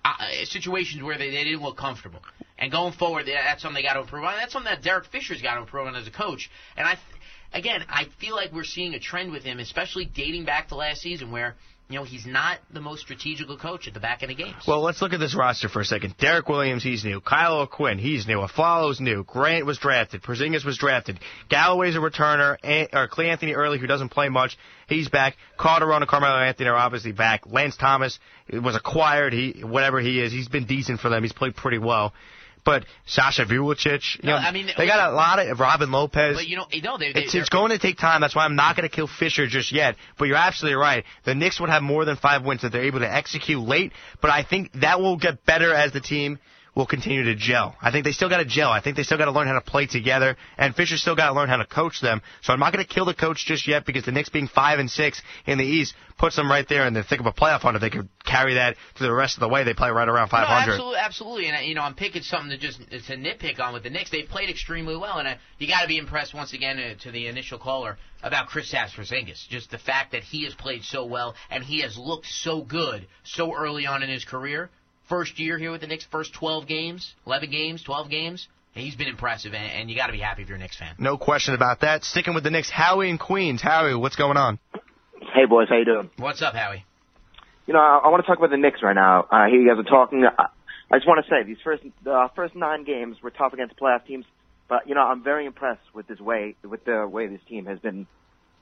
uh, situations where they, they didn't look comfortable. And going forward, that's something they got to improve on. That's something that Derek Fisher's got to improve on as a coach. And I, again, I feel like we're seeing a trend with him, especially dating back to last season, where you know he's not the most strategical coach at the back end of games. Well, let's look at this roster for a second. Derrick Williams, he's new. Kyle O'Quinn, he's new. Afflalo's new. Grant was drafted. Porzingis was drafted. Galloway's a returner. Or Cleanthony Early, who doesn't play much, he's back. Calderon and Carmelo Anthony are obviously back. Lance Thomas was acquired. He whatever he is, he's been decent for them. He's played pretty well. But Sasha Vujacic, you No, know, I mean, they got a lot of Robin Lopez. but you know, no, they, they it's going to take time. That's why I'm not going to kill Fisher just yet. But you're absolutely right. The Knicks would have more than five wins if they're able to execute late. But I think that will get better as the team will continue to gel. I think they still got to gel. I think they still got to learn how to play together, and Fisher still got to learn how to coach them. So I'm not going to kill the coach just yet because the Knicks being five and six in the East puts them right there in the thick of a playoff hunt. If they could carry that to the rest of the way, they play right around 500. No, absolutely, absolutely. And you know, I'm picking something to just to nitpick on with the Knicks. They've played extremely well, and uh, you got to be impressed once again uh, to the initial caller about Kristaps Porzingis. Just the fact that he has played so well and he has looked so good so early on in his career. First year here with the Knicks, first 12 games, 11 games, 12 games. He's been impressive, and, and you got to be happy if you're a Knicks fan. No question about that. Sticking with the Knicks, Howie in Queens. Howie, what's going on? Hey boys, how you doing? What's up, Howie? You know, I, I want to talk about the Knicks right now. Uh, here you guys are talking. I, I just want to say these first uh, first nine games were tough against playoff teams, but you know I'm very impressed with this way with the way this team has been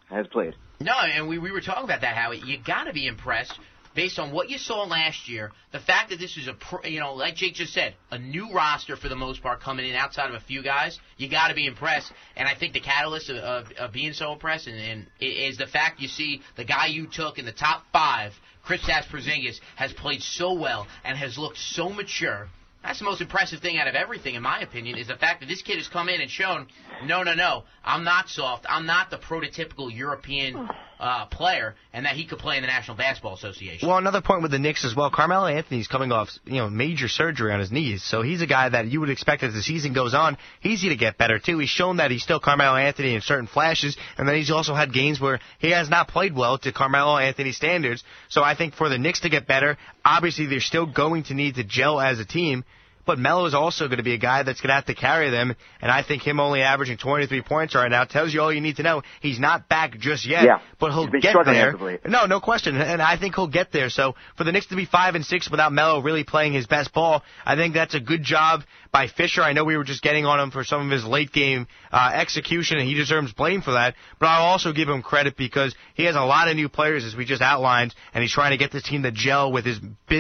has played. No, and we we were talking about that, Howie. You got to be impressed based on what you saw last year, the fact that this is a, you know, like Jake just said, a new roster for the most part coming in outside of a few guys, you got to be impressed. And I think the catalyst of, of, of being so impressed and, and is the fact you see the guy you took in the top five, Kristaps Porzingis, has played so well and has looked so mature. That's the most impressive thing out of everything, in my opinion, is the fact that this kid has come in and shown, no, no, no, I'm not soft. I'm not the prototypical European uh, player, and that he could play in the National Basketball Association. Well, another point with the Knicks as well. Carmelo Anthony's coming off, you know, major surgery on his knees, so he's a guy that you would expect as the season goes on, he's going to get better too. He's shown that he's still Carmelo Anthony in certain flashes, and then he's also had games where he has not played well to Carmelo Anthony standards. So I think for the Knicks to get better, obviously they're still going to need to gel as a team. But Melo is also going to be a guy that's going to have to carry them, and I think him only averaging 23 points right now tells you all you need to know. He's not back just yet, yeah. but he'll get there. Actively. No, no question, and I think he'll get there. So for the Knicks to be five and six without Melo really playing his best ball, I think that's a good job by Fisher. I know we were just getting on him for some of his late game uh, execution, and he deserves blame for that. But I'll also give him credit because he has a lot of new players, as we just outlined, and he's trying to get this team to gel with his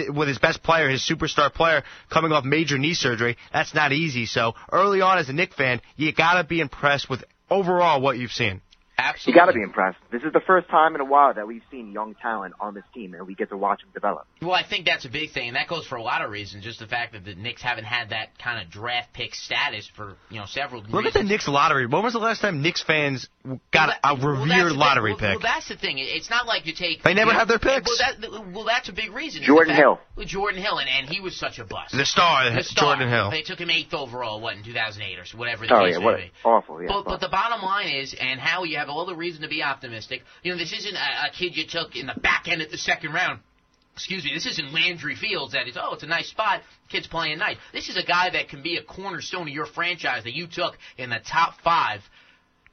with his best player, his superstar player, coming off major knee surgery. That's not easy. So early on, as a Knick fan, you gotta be impressed with overall what you've seen. Absolutely. You got to be impressed. This is the first time in a while that we've seen young talent on this team, and we get to watch them develop. Well, I think that's a big thing, and that goes for a lot of reasons. Just the fact that the Knicks haven't had that kind of draft pick status for you know several. Years. Look reasons. at the Knicks lottery. When was the last time Knicks fans got well, that, a revered well, lottery well, pick? Well, that's the thing. It's not like you take. They never you know, have their picks. Well, that, well, that's a big reason. Jordan fact, Hill. Jordan Hill, and, and he was such a bust. The star, the star. Jordan Hill. They took him eighth overall, what in 2008 or whatever the oh, case yeah, may what be. awful. Yeah, But, but the bottom line is, and how you have all the reason to be optimistic. You know, this isn't a, a kid you took in the back end of the second round. Excuse me, this isn't Landry Fields that is, oh, it's a nice spot, kid's playing nice. This is a guy that can be a cornerstone of your franchise that you took in the top five.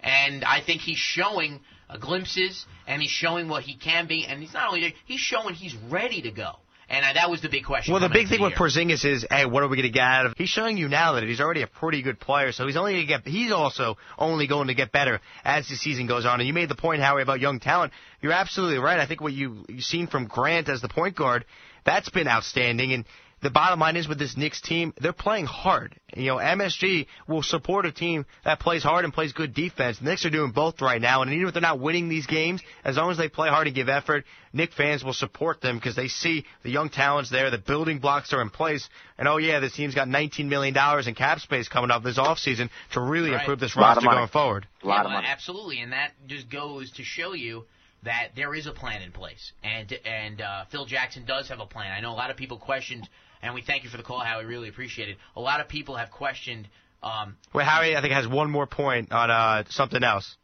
And I think he's showing uh, glimpses, and he's showing what he can be, and he's not only, he's showing he's ready to go. And uh, that was the big question. Well, the big thing with the year. Porzingis is, hey, what are we going to get out of? He's showing you now that he's already a pretty good player, so he's only going to get. He's also only going to get better as the season goes on. And you made the point, Howie, about young talent. You're absolutely right. I think what you you've seen from Grant as the point guard, that's been outstanding. And the bottom line is with this Knicks team, they're playing hard. You know, MSG will support a team that plays hard and plays good defense. The Knicks are doing both right now, and even if they're not winning these games, as long as they play hard and give effort, Knick fans will support them because they see the young talents there, the building blocks are in place, and oh yeah, this team's got $19 million in cap space coming up this offseason to really Right. improve this roster going forward. a lot yeah, of money. Absolutely, and that just goes to show you that there is a plan in place, and and uh, Phil Jackson does have a plan. I know a lot of people questioned, and we thank you for the call, Howie. really appreciate it. A lot of people have questioned. Um, Well, Howie, I think has one more point on uh, something else.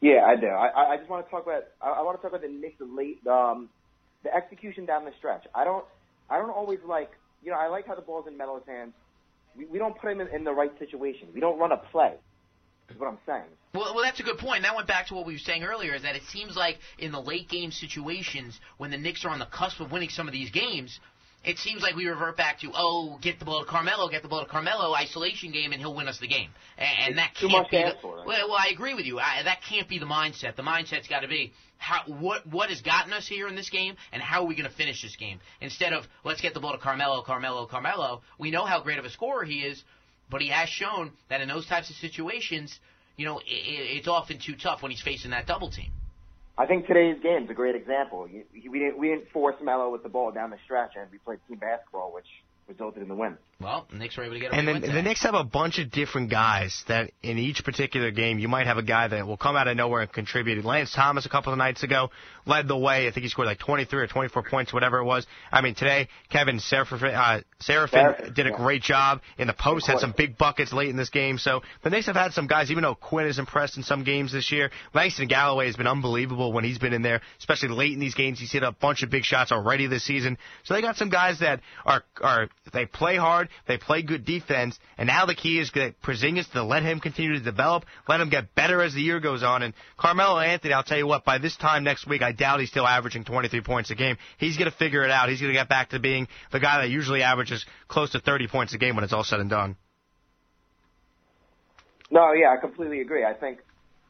Yeah, I do. I, I- I just want to talk about. I, I want to talk about the Knicks late, um, the execution down the stretch. I don't. I don't always like. You know, I like how the ball's in Melo's hands. We, we don't put him in, in the right situation. We don't run a play. Is what I'm saying. well, well, that's a good point. That went back to what we were saying earlier, is that it seems like in the late game situations, when the Knicks are on the cusp of winning some of these games, it seems like we revert back to, oh, get the ball to Carmelo, get the ball to Carmelo, isolation game, and he'll win us the game. And, and that can't much be the, for, well, well, I agree with you. I, that can't be the mindset. The mindset's got to be how what what has gotten us here in this game, and how are we going to finish this game? Instead of let's get the ball to Carmelo, Carmelo, Carmelo. We know how great of a scorer he is, but he has shown that in those types of situations, you know, it, it's often too tough when he's facing that double team. I think today's game is a great example. You, you- we didn't we didn't force Melo with the ball down the stretch, and we played team basketball, which resulted in the win. Well, the Knicks were able to get a And win then the Knicks have a bunch of different guys that in each particular game you might have a guy that will come out of nowhere and contribute. Lance Thomas a couple of nights ago led the way. I think he scored like 23 or 24 points, whatever it was. I mean today Kevin Seraphin, uh, did a great job in the post, had some big buckets late in this game. So the Knicks have had some guys, even though Quinn is impressed in some games this year. Langston Galloway has been unbelievable when he's been in there, especially late in these games. He's hit a bunch of big shots already this season. So they got some guys that are are they play hard, they play good defense, and now the key is that Porzingis to let him continue to develop, let him get better as the year goes on. And Carmelo Anthony, I'll tell you what, by this time next week, I doubt he's still averaging 23 points a game. He's going to figure it out. He's going to get back to being the guy that usually averages close to 30 points a game when it's all said and done. No, yeah, I completely agree. I think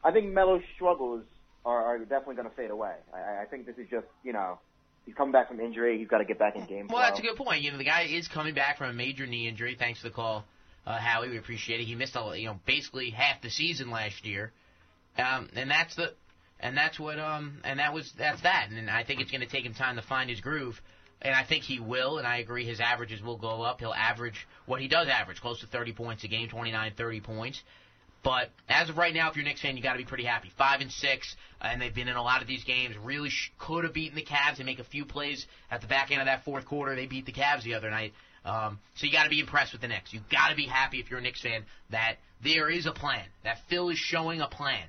I think Melo's struggles are, are definitely going to fade away. I, I think this is just you know he's coming back from injury. He's got to get back in game. Well, flow. that's a good point. You know, the guy is coming back from a major knee injury. Thanks for the call, uh, Howie. We appreciate it. He missed, a, you know, basically half the season last year, um, and that's the, and that's what, um, and that was that's that. And I think it's going to take him time to find his groove. And I think he will, and I agree his averages will go up. He'll average what he does average, close to 30 points a game, 29, 30 points. But as of right now, if you're a Knicks fan, you got to be pretty happy. Five and six, and they've been in a lot of these games. Really sh- could have beaten the Cavs. They make a few plays at the back end of that fourth quarter. They beat the Cavs the other night. Um, so you got to be impressed with the Knicks. You got to be happy if you're a Knicks fan that there is a plan. That Phil is showing a plan,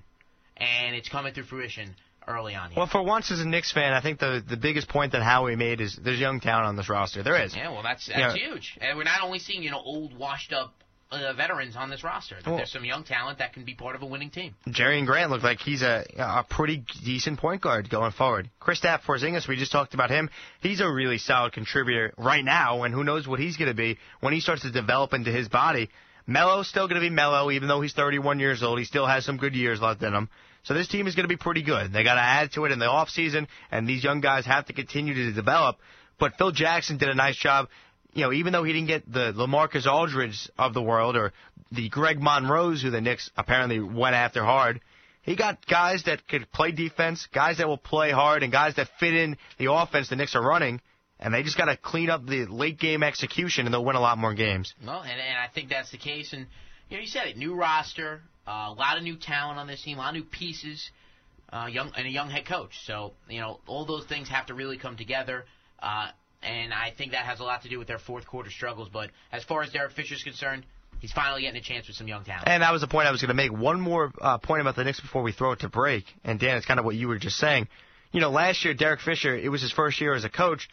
and it's coming to fruition early on here. Well, for once as a Knicks fan, I think the the biggest point that Howie made is there's young talent on this roster. There is. yeah, well, that's that's Yeah. huge. And we're not only seeing you know old, washed up uh, veterans on this roster. Well- There's some young talent that can be part of a winning team. Jerian Grant look like he's a a pretty decent point guard going forward. Kristaps Porzingis, we just talked about him. He's a really solid contributor right now, and who knows what he's going to be when he starts to develop into his body. Melo's still going to be mellow, even though he's 31 years old. He still has some good years left in him. So this team is going to be pretty good. They got to add to it in the off season, and these young guys have to continue to develop. But Phil Jackson did a nice job. You know, even though he didn't get the LaMarcus Aldridge of the world or the Greg Monroes who the Knicks apparently went after hard, he got guys that could play defense, guys that will play hard, and guys that fit in the offense the Knicks are running. And they just got to clean up the late game execution, and they'll win a lot more games. Well, and, and I think that's the case. And you know, you said it, new roster, uh, a lot of new talent on this team, a lot of new pieces, uh, young and a young head coach. So you know, all those things have to really come together. Uh, and I think that has a lot to do with their fourth quarter struggles. But as far as Derek Fisher's concerned, he's finally getting a chance with some young talent. And that was the point I was going to make. One more uh, point about the Knicks before we throw it to break. And Dan, it's kind of what you were just saying. You know, last year Derek Fisher, it was his first year as a coach.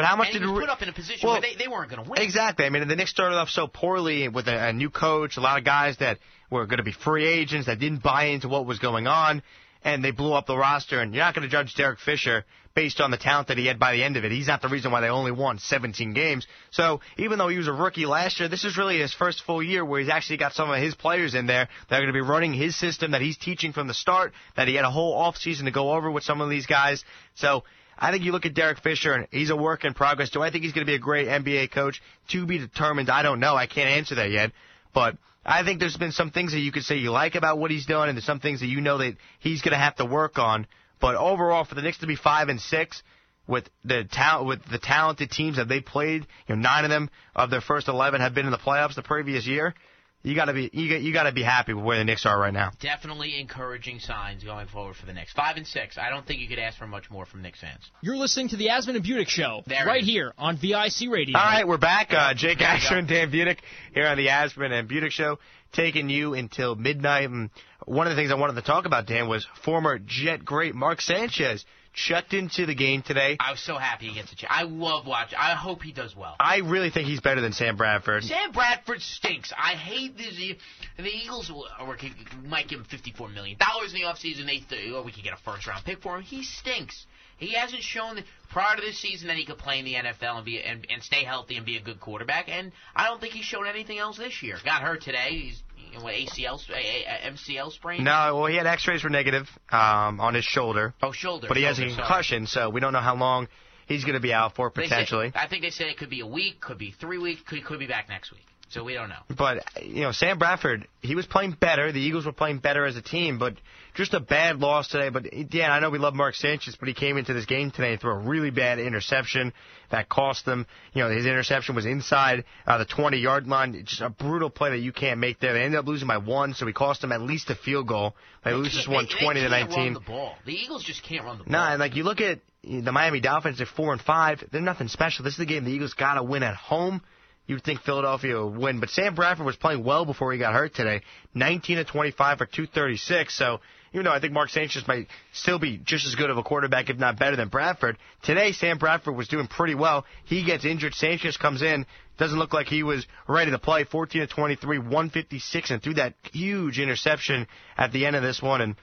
But how much and did it- put up in a position Well, where they, they weren't going to win. Exactly. I mean, the Knicks started off so poorly with a, a new coach, a lot of guys that were going to be free agents that didn't buy into what was going on, and they blew up the roster. And you're not going to judge Derek Fisher based on the talent that he had by the end of it. He's not the reason why they only won 17 games. So even though he was a rookie last year, this is really his first full year where he's actually got some of his players in there that are going to be running his system that he's teaching from the start, that he had a whole offseason to go over with some of these guys. So I think you look at Derek Fisher, and he's a work in progress. Do I think he's going to be a great NBA coach? To be determined. I don't know. I can't answer that yet. But I think there's been some things that you could say you like about what he's done, and there's some things that you know that he's going to have to work on. But overall, for the Knicks to be five and six, with the talent, with the talented teams that they played, you know, nine of them of their first eleven have been in the playoffs the previous year. You got to be you got, you got to be happy with where the Knicks are right now. Definitely encouraging signs going forward for the Knicks. Five and six. I don't think you could ask for much more from Knicks fans. You're listening to the Asman and Budick Show There right here on VIC Radio. All right, we're back. Uh, Jake There Asman and Dan Budick here on the Asman and Budick Show, taking you until midnight. And one of the things I wanted to talk about, Dan, was former Jet great Mark Sanchez checked into the game today. I was so happy he gets a chance. I love watching. I hope he does well. I really think he's better than Sam Bradford. Sam Bradford stinks. I hate this. The Eagles or might give him fifty-four million dollars in the offseason. They th- oh, we could get a first-round pick for him. He stinks. He hasn't shown that prior to this season that he could play in the NFL and be and, and stay healthy and be a good quarterback. And I don't think he's shown anything else this year. Got hurt today. He's what, ACL, A- A- MCL sprain. No, well, he had X-rays were negative um, on his shoulder, Oh, shoulder. but he has a shoulder, sorry. concussion, so we don't know how long he's going to be out for They say- potentially. I think they said it could be a week, could be three weeks, could could be back next week. So we don't know. But you know, Sam Bradford, he was playing better. The Eagles were playing better as a team, but just a bad loss today. But yeah, I know we love Mark Sanchez, but he came into this game today and threw a really bad interception that cost them. You know, his interception was inside uh, the 20-yard line. Just a brutal play that you can't make there. They ended up losing by one, so we cost them at least a field goal. They, lose this one, 20 they to can't 19. Run the ball. The Eagles just can't run the ball. No, and like you look at the Miami Dolphins, they're four and five. They're nothing special. This is the game the Eagles got to win at home. You'd think Philadelphia would win, but Sam Bradford was playing well before he got hurt today. 19 to 25 for 236. So even though I think Mark Sanchez might still be just as good of a quarterback, if not better than Bradford, today Sam Bradford was doing pretty well. He gets injured. Sanchez comes in. Doesn't look like he was ready to play. 14 to 23, 156, and threw that huge interception at the end of this one. And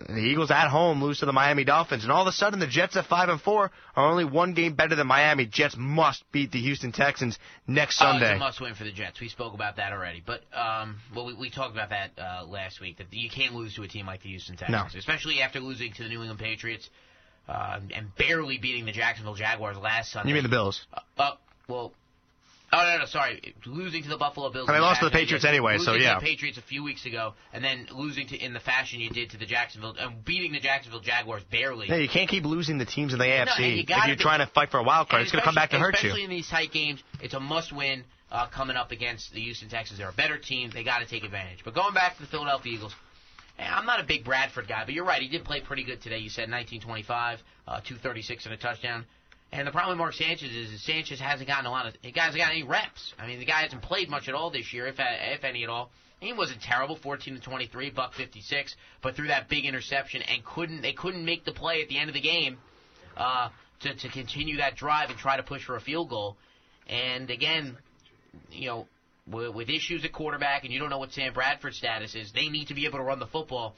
the Eagles at home lose to the Miami Dolphins, and all of a sudden the Jets at five and four are only one game better than Miami. Jets must beat the Houston Texans next Oh, Sunday. it's a must-win for the Jets. We spoke about that already, but um, well, we, we talked about that uh, last week. That you can't lose to a team like the Houston Texans, No. especially after losing to the New England Patriots uh, and barely beating the Jacksonville Jaguars last Sunday. you mean the Bills? Uh, uh, well, oh no, no, sorry, losing to the Buffalo Bills. And they lost to the Patriots anyway, so Losing yeah. To the Patriots a few weeks ago, and then losing to in the fashion you did to the Jacksonville, and beating the Jacksonville Jaguars barely. Yeah, you can't keep losing the teams in the AFC and you if you're be- trying to fight for a wild card. It's going to come back to hurt you. especially in these tight games, it's a must-win uh, coming up against the Houston Texans. They're a better team. They got to take advantage. But going back to the Philadelphia Eagles, eh, I'm not a big Bradford guy, but you're right. He did play pretty good today. You said 1925, uh, 236 and a touchdown. And the problem with Mark Sanchez is Sanchez hasn't gotten a lot of. He hasn't got any reps. I mean, the guy hasn't played much at all this year, if if any at all. He wasn't terrible, 14 to 23, buck 56, but threw that big interception and couldn't. They couldn't make the play at the end of the game uh, to to continue that drive and try to push for a field goal. And again, you know, with, with issues at quarterback, and you don't know what Sam Bradford's status is, they need to be able to run the football.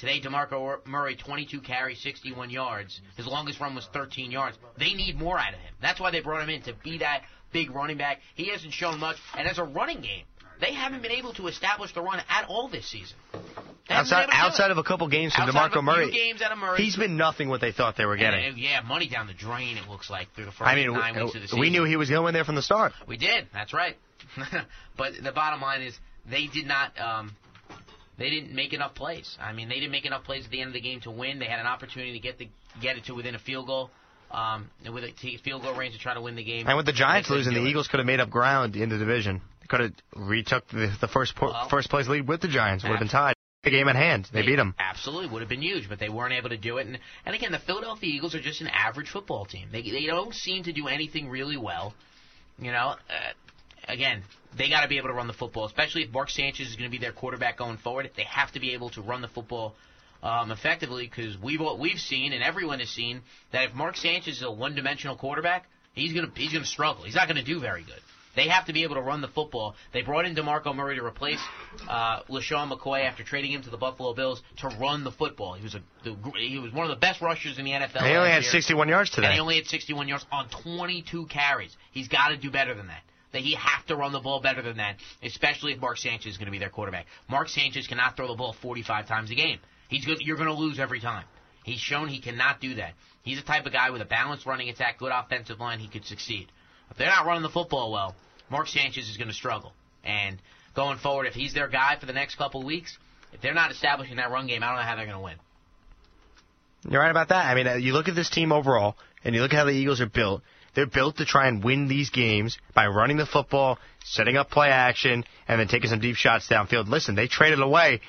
Today, DeMarco Murray, 22 carries, 61 yards. His longest run was 13 yards. They need more out of him. That's why they brought him in to be that big running back. He hasn't shown much, and as a running game, they haven't been able to establish the run at all this season. They haven't been Outside, able to do outside of a couple games from Outside DeMarco Murray, games out of Murray, he's been nothing what they thought they were getting. and, yeah, money down the drain. It looks like through the first I mean, nine we, weeks of the season. we knew he was going there from the start. We did. That's right. but the bottom line is they did not. Um, they didn't make enough plays. I mean, they didn't make enough plays at the end of the game to win. They had an opportunity to get the get it to within a field goal, um, with a t- field goal range to try to win the game. And with the Giants losing, the. Eagles could have made up ground in the division. They could have retook the, the first po- Well- first place lead with the Giants. Would have been tied. The game at hand. They beat them. Absolutely would have been huge, but they weren't able to do it. And and again, the Philadelphia Eagles are just an average football team. They they don't seem to do anything really well. You know, uh, again, they got to be able to run the football, especially if Mark Sanchez is going to be their quarterback going forward. They have to be able to run the football um, effectively because we've we've seen and everyone has seen that if Mark Sanchez is a one-dimensional quarterback, he's gonna he's gonna struggle. He's not going to do very good. They have to be able to run the football. They brought in DeMarco Murray to replace uh, LeSean McCoy after trading him to the Buffalo Bills to run the football. He was a the, he was one of the best rushers in the NFL. He only had year. 61 yards And today. he only had 61 yards on 22 carries. He's got to do better than that. That he have to run the ball better than that, especially if Mark Sanchez is going to be their quarterback. Mark Sanchez cannot throw the ball 45 times a game. He's good, you're going to lose every time. He's shown he cannot do that. He's the type of guy with a balanced running attack, good offensive line. He could succeed. If they're not running the football well, Mark Sanchez is going to struggle. And going forward, if he's their guy for the next couple weeks, if they're not establishing that run game, I don't know how they're going to win. You're right about that. I mean, uh, you look at this team overall, and you look at how the Eagles are built. They're built to try and win these games by running the football, setting up play action, and then taking some deep shots downfield. Listen, they traded away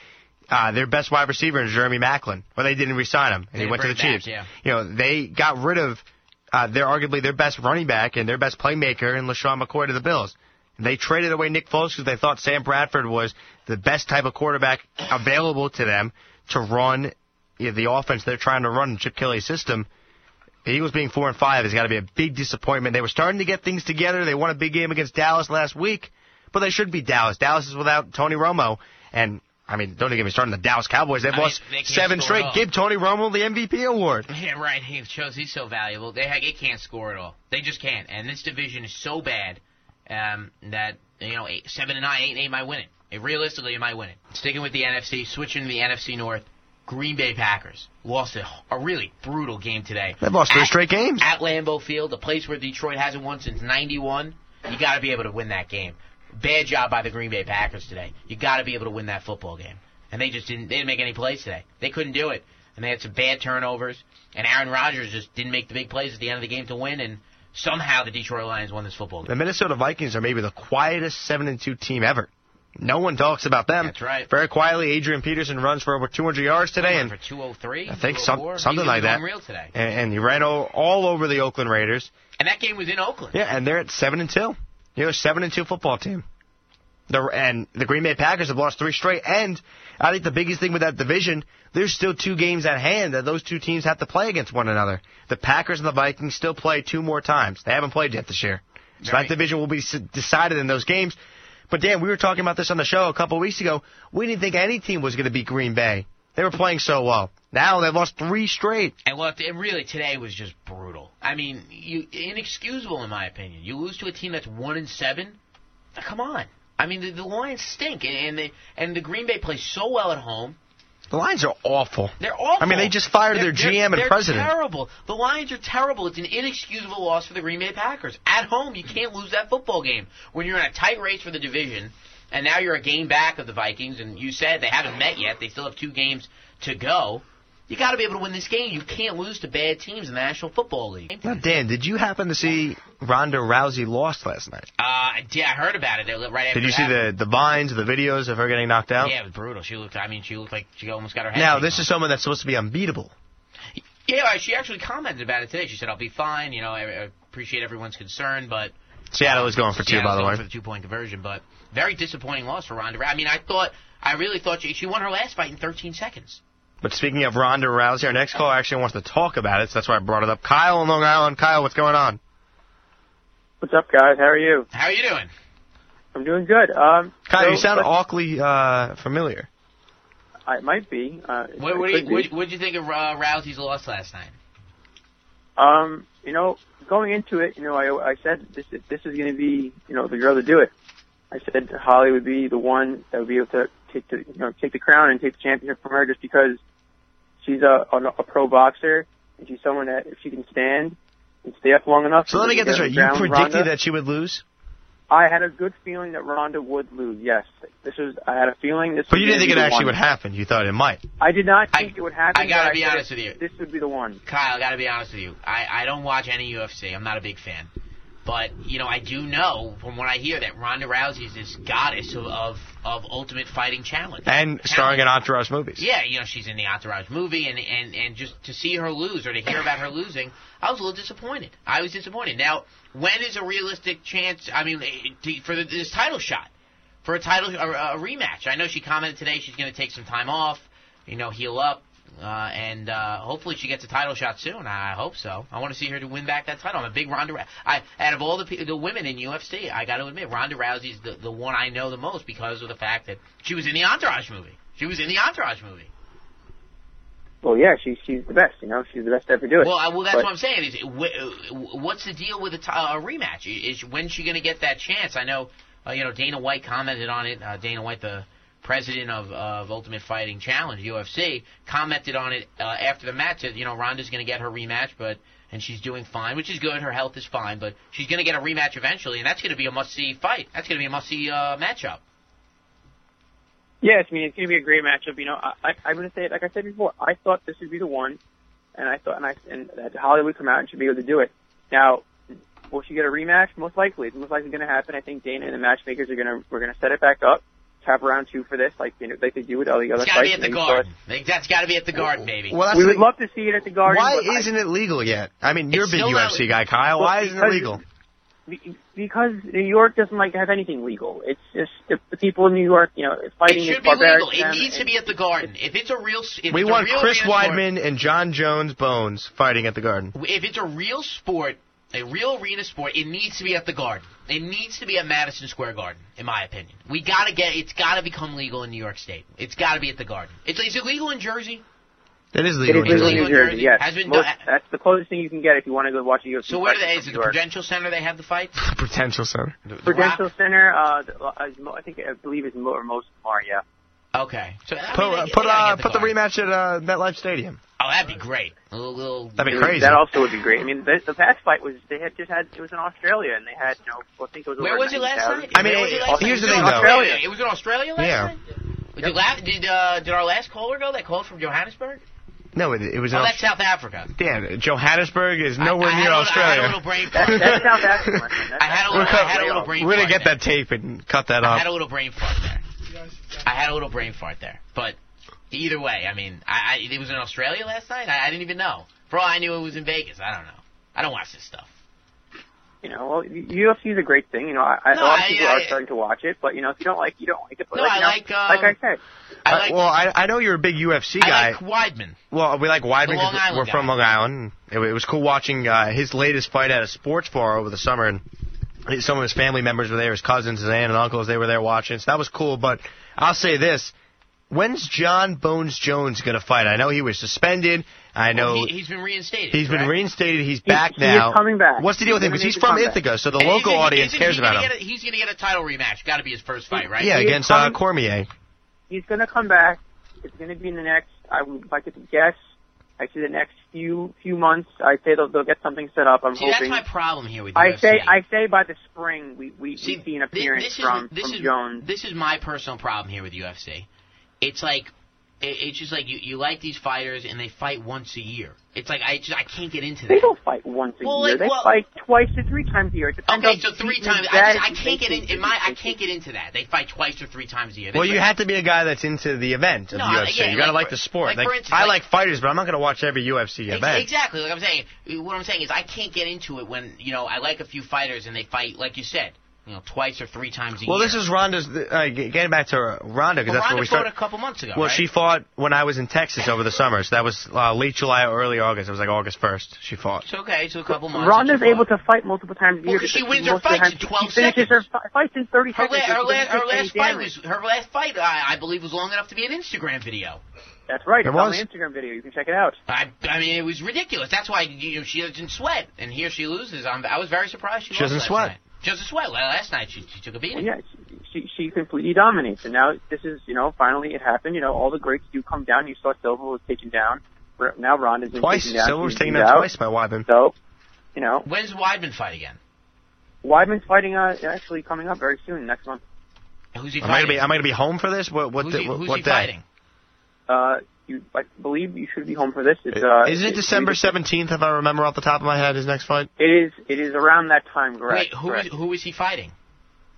uh, their best wide receiver in Jeremy Maclin. Well, they didn't re-sign him, and They he went to the Chiefs. back, You know, they got rid of uh, their arguably their best running back and their best playmaker in LeSean McCoy to the Bills. They traded away Nick Foles because they thought Sam Bradford was the best type of quarterback available to them to run you know, the offense they're trying to run in Chip Kelly's system. The Eagles being four and five has got to be a big disappointment. They were starting to get things together. They won a big game against Dallas last week, but they should beat Dallas. Dallas is without Tony Romo, and I mean, don't even get me started on the Dallas Cowboys. They've I mean, lost they seven straight. Give Tony Romo the MVP award. Yeah, right. He shows he's so valuable. They they can't score at all. They just can't. And this division is so bad um, that you know eight, seven and nine, eight and eight might win it. It realistically, it might win it. Sticking with the NFC, switching to the NFC North. Green Bay Packers lost a, a really brutal game today. They've lost three straight games. at Lambeau Field, a place where Detroit hasn't won since '91. You got to be able to win that game. bad job by the Green Bay Packers today. You got to be able to win that football game, and they just didn't. They didn't make any plays today. They couldn't do it, and they had some bad turnovers. And Aaron Rodgers just didn't make the big plays at the end of the game to win, and somehow the Detroit Lions won this football game. The Minnesota Vikings are maybe the quietest seven and two team ever. No one talks about them. That's right. Very quietly, Adrian Peterson runs for over 200 yards today, and for 203, I think some, oh something He like that. Unreal today. And, and he ran all, all over the Oakland Raiders. And that game was in Oakland. Yeah, and they're at seven and two. You know, seven and two football team. The and the Green Bay Packers have lost three straight. And I think the biggest thing with that division, there's still two games at hand that those two teams have to play against one another. The Packers and the Vikings still play two more times. They haven't played yet this year, so Right. that division will be decided in those games. But Dan, we were talking about this on the show a couple weeks ago. We didn't think any team was going to beat Green Bay. They were playing so well. Now they've lost three straight. And look, it really today was just brutal. I mean, you inexcusable in my opinion. You lose to a team that's one and seven. Come on. I mean, the, the Lions stink, and, and the and the Green Bay plays so well at home. The Lions are awful. They're awful. I mean, they just fired They're- their they're- GM and they're president. Terrible. The Lions are terrible. It's an inexcusable loss for the Green Bay Packers at home. You can't lose that football game when you're in a tight race for the division, and now you're a game back of the Vikings. And you said they haven't met yet. They still have two games to go. You got to be able to win this game. You can't lose to bad teams in the National Football League. Now, Dan, did you happen to see Ronda Rousey lost last night? Uh, I did- I heard about it right after. Did you see happened. the the vines, the videos of her getting knocked out? Yeah, it was brutal. She looked. I mean, she looked like she almost got her head. Now, this off. is someone that's supposed to be unbeatable. Yeah, she actually commented about it today. She said, "I'll be fine. You know, I, I appreciate everyone's concern, but Seattle is going for two, Seattle's by the going way. for the two point conversion. But very disappointing loss for Ronda. I mean, I thought, I really thought she, she won her last fight in 13 seconds. But speaking of Ronda Rousey, our next caller actually wants to talk about it, so that's why I brought it up. Kyle in Long Island. Kyle, what's going on? What's up, guys? How are you? How are you doing? I'm doing good. Um, Kyle, so- you sound but awfully uh, familiar. I might be. Uh, What, it what, do you, what, what did you think of uh, Rousey's loss last night? Um, you know, going into it, you know, I I said this is this is going to be, you know, the girl to do it. I said Holly would be the one that would be able to take the, you know, take the crown and take the championship from her, just because she's a a, a pro boxer and she's someone that if she can stand and stay up long enough. So let me get this right. You predicted Ronda- that she would lose, I had a good feeling that Ronda would lose. Yes, this was. I had a feeling this. but was you didn't think it actually one. would happen. You thought it might. I did not think it would happen. I gotta be said honest with you. This would be the one. Kyle, I got to be honest with you. I, I don't watch any UFC. I'm not a big fan. But, you know, I do know from what I hear that Ronda Rousey is this goddess of, of, of Ultimate Fighting Challenge. And starring in Entourage movies. Yeah, you know, she's in the Entourage movie, and, and, and just to see her lose or to hear about her losing, I was a little disappointed. I was disappointed. Now, when is a realistic chance, I mean, to, for the, this title shot? For a title, a, a rematch? I know she commented today she's going to take some time off, you know, heal up, uh, and uh, hopefully she gets a title shot soon. I hope so. I want to see her to win back that title. I'm a big Ronda. Rou- I out of all the the women in UFC, I got to admit Ronda Rousey's the the one I know the most because of the fact that she was in the Entourage movie. She was in the Entourage movie. Well, yeah, she's she's the best. You know, she's the best to ever do it. Well, I, well, that's But- what I'm saying. Is wh- uh, what's the deal with a, t- a rematch? Is when's she going to get that chance? I know, uh, you know, Dana White commented on it. Uh, Dana White, the president of, of Ultimate Fighting Challenge (UFC), commented on it uh, after the match. That you know, Ronda's going to get her rematch, but and she's doing fine, which is good. Her health is fine, but she's going to get a rematch eventually, and that's going to be a must-see fight. That's going to be a must-see uh, matchup. Yes, I mean it's going to be a great matchup. You know, I, I, I'm going to say it like I said before. I thought this would be the one, and I thought and I and that Holly would come out and she'd be able to do it. Now, will she get a rematch? Most likely, it's most likely going to happen. I think Dana and the matchmakers are going to we're going to set it back up, have round two for this, like you know like they do with all the other It's got to be at the and then Garden. That's got to be at the Garden, baby. Well, that's we the would love to see it at the Garden. Why isn't it legal yet? I mean, you're a big still not- UFC guy, Kyle. Well, Why isn't it legal? Because New York doesn't like to have anything legal. It's just the, the people in New York, you know, fighting It is should be legal. It needs to be at the Garden. If it's a real, if We it's want a real Chris arena sport- Weidman and John Jones Bones fighting at the Garden. if it's a real sport, a real arena sport, it needs to be at the Garden. It needs to be at Madison Square Garden, in my opinion. We got to get. It's got to become legal in New York State. It's got to be at the Garden. It's is it legal in Jersey? That is legal. is in legal in New Jersey, yes. Has been Most- done- that's the closest thing you can get if you want to go watch a UFC So where do fight they? Is it the York. Prudential Center they have the fight? Prudential Center. The- the Prudential Rock? Center, uh, the- uh, I think I believe it's Mo- or most are, yeah. Okay. So I mean, Put, they- uh, they put, uh, get put the rematch at uh, MetLife Stadium. Oh, that'd be great. A little, little That'd be It crazy. That also would be great. I mean, the, the past fight was they had just had it was in Australia and they had you know I think it was Where was it last 90,000 night? I mean, Where was it last here's night? the It was thing, in though. Australia. It was in Australia last Yeah. night. Did, la- did, uh, did our last caller go? That called from Johannesburg? No, it, it was. Oh, in that's South Africa. yeah, Johannesburg is nowhere I, had near a little, I had Australia. a little brain That, fart. that's South Africa. That's I had a little, I had a little brain We're gonna get there. that tape and cut that off. I had a little brain fart there. I had a little brain fart there. But either way, I mean, I, I it was in Australia last night. I, I didn't even know. For all I knew, it was in Vegas. I don't know. I don't watch this stuff. You know, well, UFC is a great thing. You know, I, I, No, a lot of people I- are starting to watch it, but you know, if you don't like, you don't like it. But No, like, I you know, like, um, like I said, I Uh, like. well, I, I know you're a big UFC guy. I like Weidman. well, we like Weidman because we're from. Long Island. It, it was cool watching uh, his latest fight at a sports bar over the summer, and some of his family members were there, his cousins, his aunt and uncles. They were there watching. So that was cool. But I'll say this: When's John Bones Jones gonna fight? I know he was suspended. I know Well, he, he's been reinstated. He's been correct? reinstated. He's back he is now. coming back. What's the deal with him? He's Because he's from make a comeback. Ithaca, so the And local isn't- audience isn't cares about him. A, he's going to get a title rematch. Got to be his first fight, right? Yeah, He is against uh, Cormier. He's going to come back. It's going to be in the next. I would like to guess. Actually, the next few few months, I say they'll, they'll get something set up. I'm See, that's hoping. my problem here with I UFC. say I say by the spring we we See, we see an appearance this is, from this from is, Jones. This is my personal problem here with UFC. It's like it, it's just like you, you like these fighters and they fight once a year. It's like I just I can't get into that. They don't fight once a Well, year. like, they well- fight twice to three times a year. It Okay, so three times. I, just, I can't get in, can in my. I can't get into that. They fight twice or three times a year. They Well, you fight- have to be a guy that's into the event of No, the UFC. yeah, you gotta like like the sport. like for instance, I like- like fighters, but I'm not gonna watch every UFC Ex- event. Exactly. Like I'm saying, what I'm saying is I can't get into it when you know I like a few fighters and they fight like you said, you know, twice or three times a Well, year. Well, this is Ronda's. Uh, getting back to Ronda because well, that's Ronda where we fought a couple months ago. Well, right? she fought when I was in Texas over the summer. So that was uh, late July or early August. It was like August 1st. She fought. It's okay. It's a couple months. Ronda's able fought. to fight multiple times a Well, year. 'cause she wins her most of the fights time in 12 she seconds. her fi- fights in 30 Her, seconds. la- her she last, her last fight damage. was her last fight. I, I believe was long enough to be an Instagram video. That's right. It It's on was. my Instagram video. You can check it out. I, I mean, it was ridiculous. That's why you know she doesn't sweat, and here she loses. I'm, I was very surprised she, She doesn't lost sweat. Night. She doesn't. Well, Last night she, she took a beating. Well, yeah, she, she she completely dominates, and now this is you know finally it happened. You know all the greats do come down. You saw Silva was taken down. R- Now Ronda's been Twice. taken down. Silva was She's taken down twice by Weidman. So, you know, When's Weidman fight again? Weidman's fighting uh actually coming up very soon next month. Who's he Am I gonna fighting? be? Am I gonna be home for this? What? What? who's di- he, what, who's what he day? fighting? Uh, you I believe you should be home for this. It's uh, Isn't it December 17th, if I remember off the top of my head, his next fight? It is. It is around that time. Correct. Wait, who is correct. who is he fighting?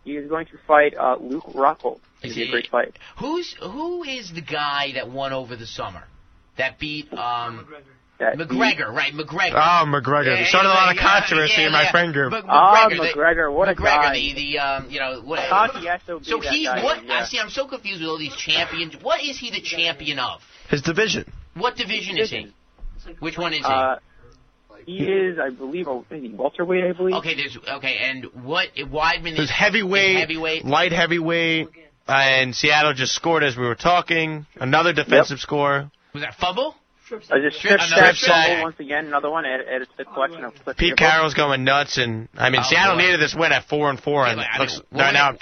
He is going to fight uh, Luke Rockhold. Is It's a great fight. Who's who is the guy that won over the summer? That beat um That McGregor, right? McGregor. Oh, McGregor. Yeah, Started a yeah, lot of yeah, controversy yeah, in my friend group. Mc- Ah, McGregor, the- McGregor, what a McGregor, guy. the the um, you know what? Taki SOB, So that he's guy, what? yeah. I see. I'm so confused with all these champions. What is he the champion of? His division. What division is he? Which one is he? Uh, he is, I believe, a welterweight. I believe. okay, there's okay, and what Weidman There's is heavyweight, is heavyweight. light heavyweight, and Seattle just scored as we were talking. Another defensive score. Was that Fumble? Uh, just Strip- strip another sack strip fumble sack. once again. Another one added, added to the collection of clips. Pete Carroll's going nuts, and I mean Oh, Seattle boy. needed this win at four and four, Yeah, and but I looks mean, what they're were now they-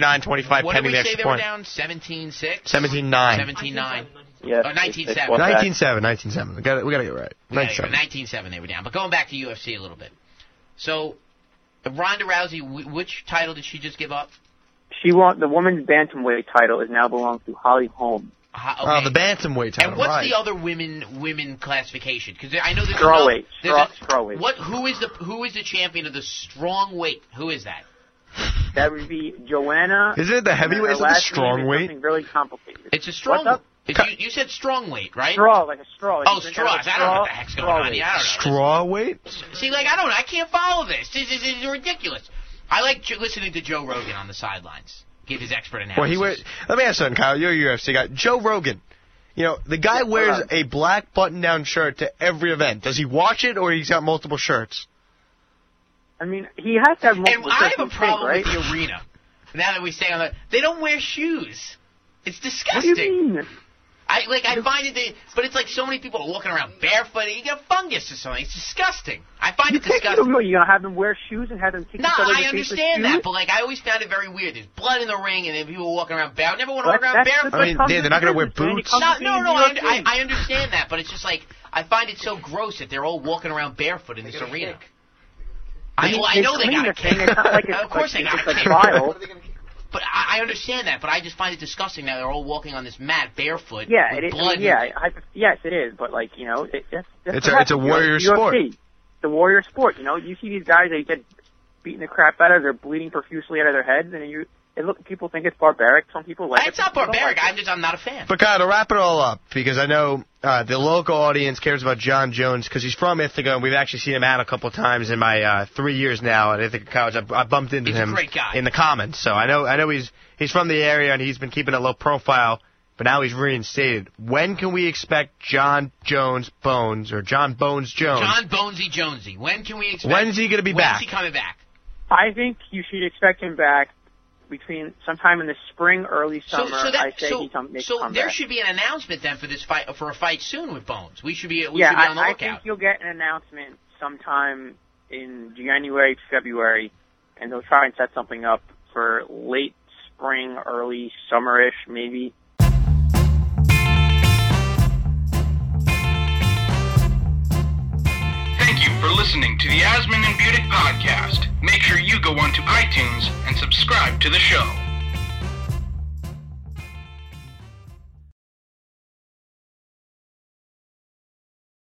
29-25 What did pending we the say extra they were point. down? 17-6? 17-9. 17-9. Yes, Oh, they- 19-7. they fought back. 19-7, 19-7. We got we got to get it right. Yeah, 19-7. 19-7 they were down. But going back to UFC a little bit. So, Ronda Rousey, which title did she just give up? She won the women's bantamweight title. Is now belongs to Holly Holm. Ha- Oh, okay. the bantamweight title. And what's right. the other women women classification? Because I know there's Strawweight. another- there's Straw, a- strawweight. What? Who is the who is the champion of the strong weight? Who is that? That would be Joanna. Isn't it the and heavyweight? her Isn't it the strong weight? Something really complicated. It's a strong. What's up? You, you said strong weight, right? Straw, like a straw. Oh, like Oh, you drink straws. out of a I don't know what the straw, heck's going on strawweight. here. I don't know. Straw weight? See, like I don't. I can't follow this. This is, this is ridiculous. I like j- listening to Joe Rogan on the sidelines give his expert analysis. Well, he wears. Let me ask you something, Kyle. You're a UFC guy. Joe Rogan. You know, the guy Yeah, wears a black button-down shirt to every event. Does he watch it, or he's got multiple shirts? I mean, he has to have multiple. and multiple. I have a you think, problem right? with the arena. Now that we stay on the, they don't wear shoes. It's What do disgusting. you mean? I like I find it, that, but it's like so many people are walking around barefoot. You get fungus or something. It's disgusting. I find You it disgusting. you gonna have them wear shoes and have them kick No, each other in the I understand that, shoes? but like I always found it very weird. There's blood in the ring, and then people walking around bare. I never want to walk around that's- barefoot. that's what comes they're not gonna wear business, man. You boots? come No, no, no. I, I, I understand that, but it's just like I find it so gross that they're all walking around barefoot in this arena. I, well, I know they clean got a the thing. It's not like it's Of course like, they got a like kick. vile. But I, I understand that, but I just find it disgusting that they're all walking on this mat barefoot. Yeah, with it is. blood. yeah, I, yes, it is. But like you know, it, that's, that's It's a- it's a happens, you know, warrior UFC. sport. It's a warrior sport. You know, you see these guys they get beating the crap out of, they're bleeding profusely out of their heads, and you. It look, people think it's barbaric. Some people like it's it. not some people don't barbaric. like it. I'm just I'm not a fan. But Kyle, to wrap it all up, because I know uh, the local audience cares about John Jones because he's from Ithaca, and we've actually seen him out a couple of times in my uh, three years now at Ithaca College. I, I bumped into He's a him great guy. in the Commons, so I know I know he's he's from the area and he's been keeping a low profile. But now he's reinstated. When can we expect John Jones Bones or John Bones Jones? John Bonesy Jonesy. When can we expect? When's he gonna be when's back? he coming back? I think you should expect him back between sometime in the spring, early summer. so that, I say so, he come, so there back. should be an announcement then for this fight for a fight soon with Bones. We should be we yeah, should be on the I, I think you'll get an announcement sometime in January, February, and they'll try and set something up for late spring, early summerish, maybe. For listening to the Asman and Budick podcast. Make sure you go onto iTunes and subscribe to the show.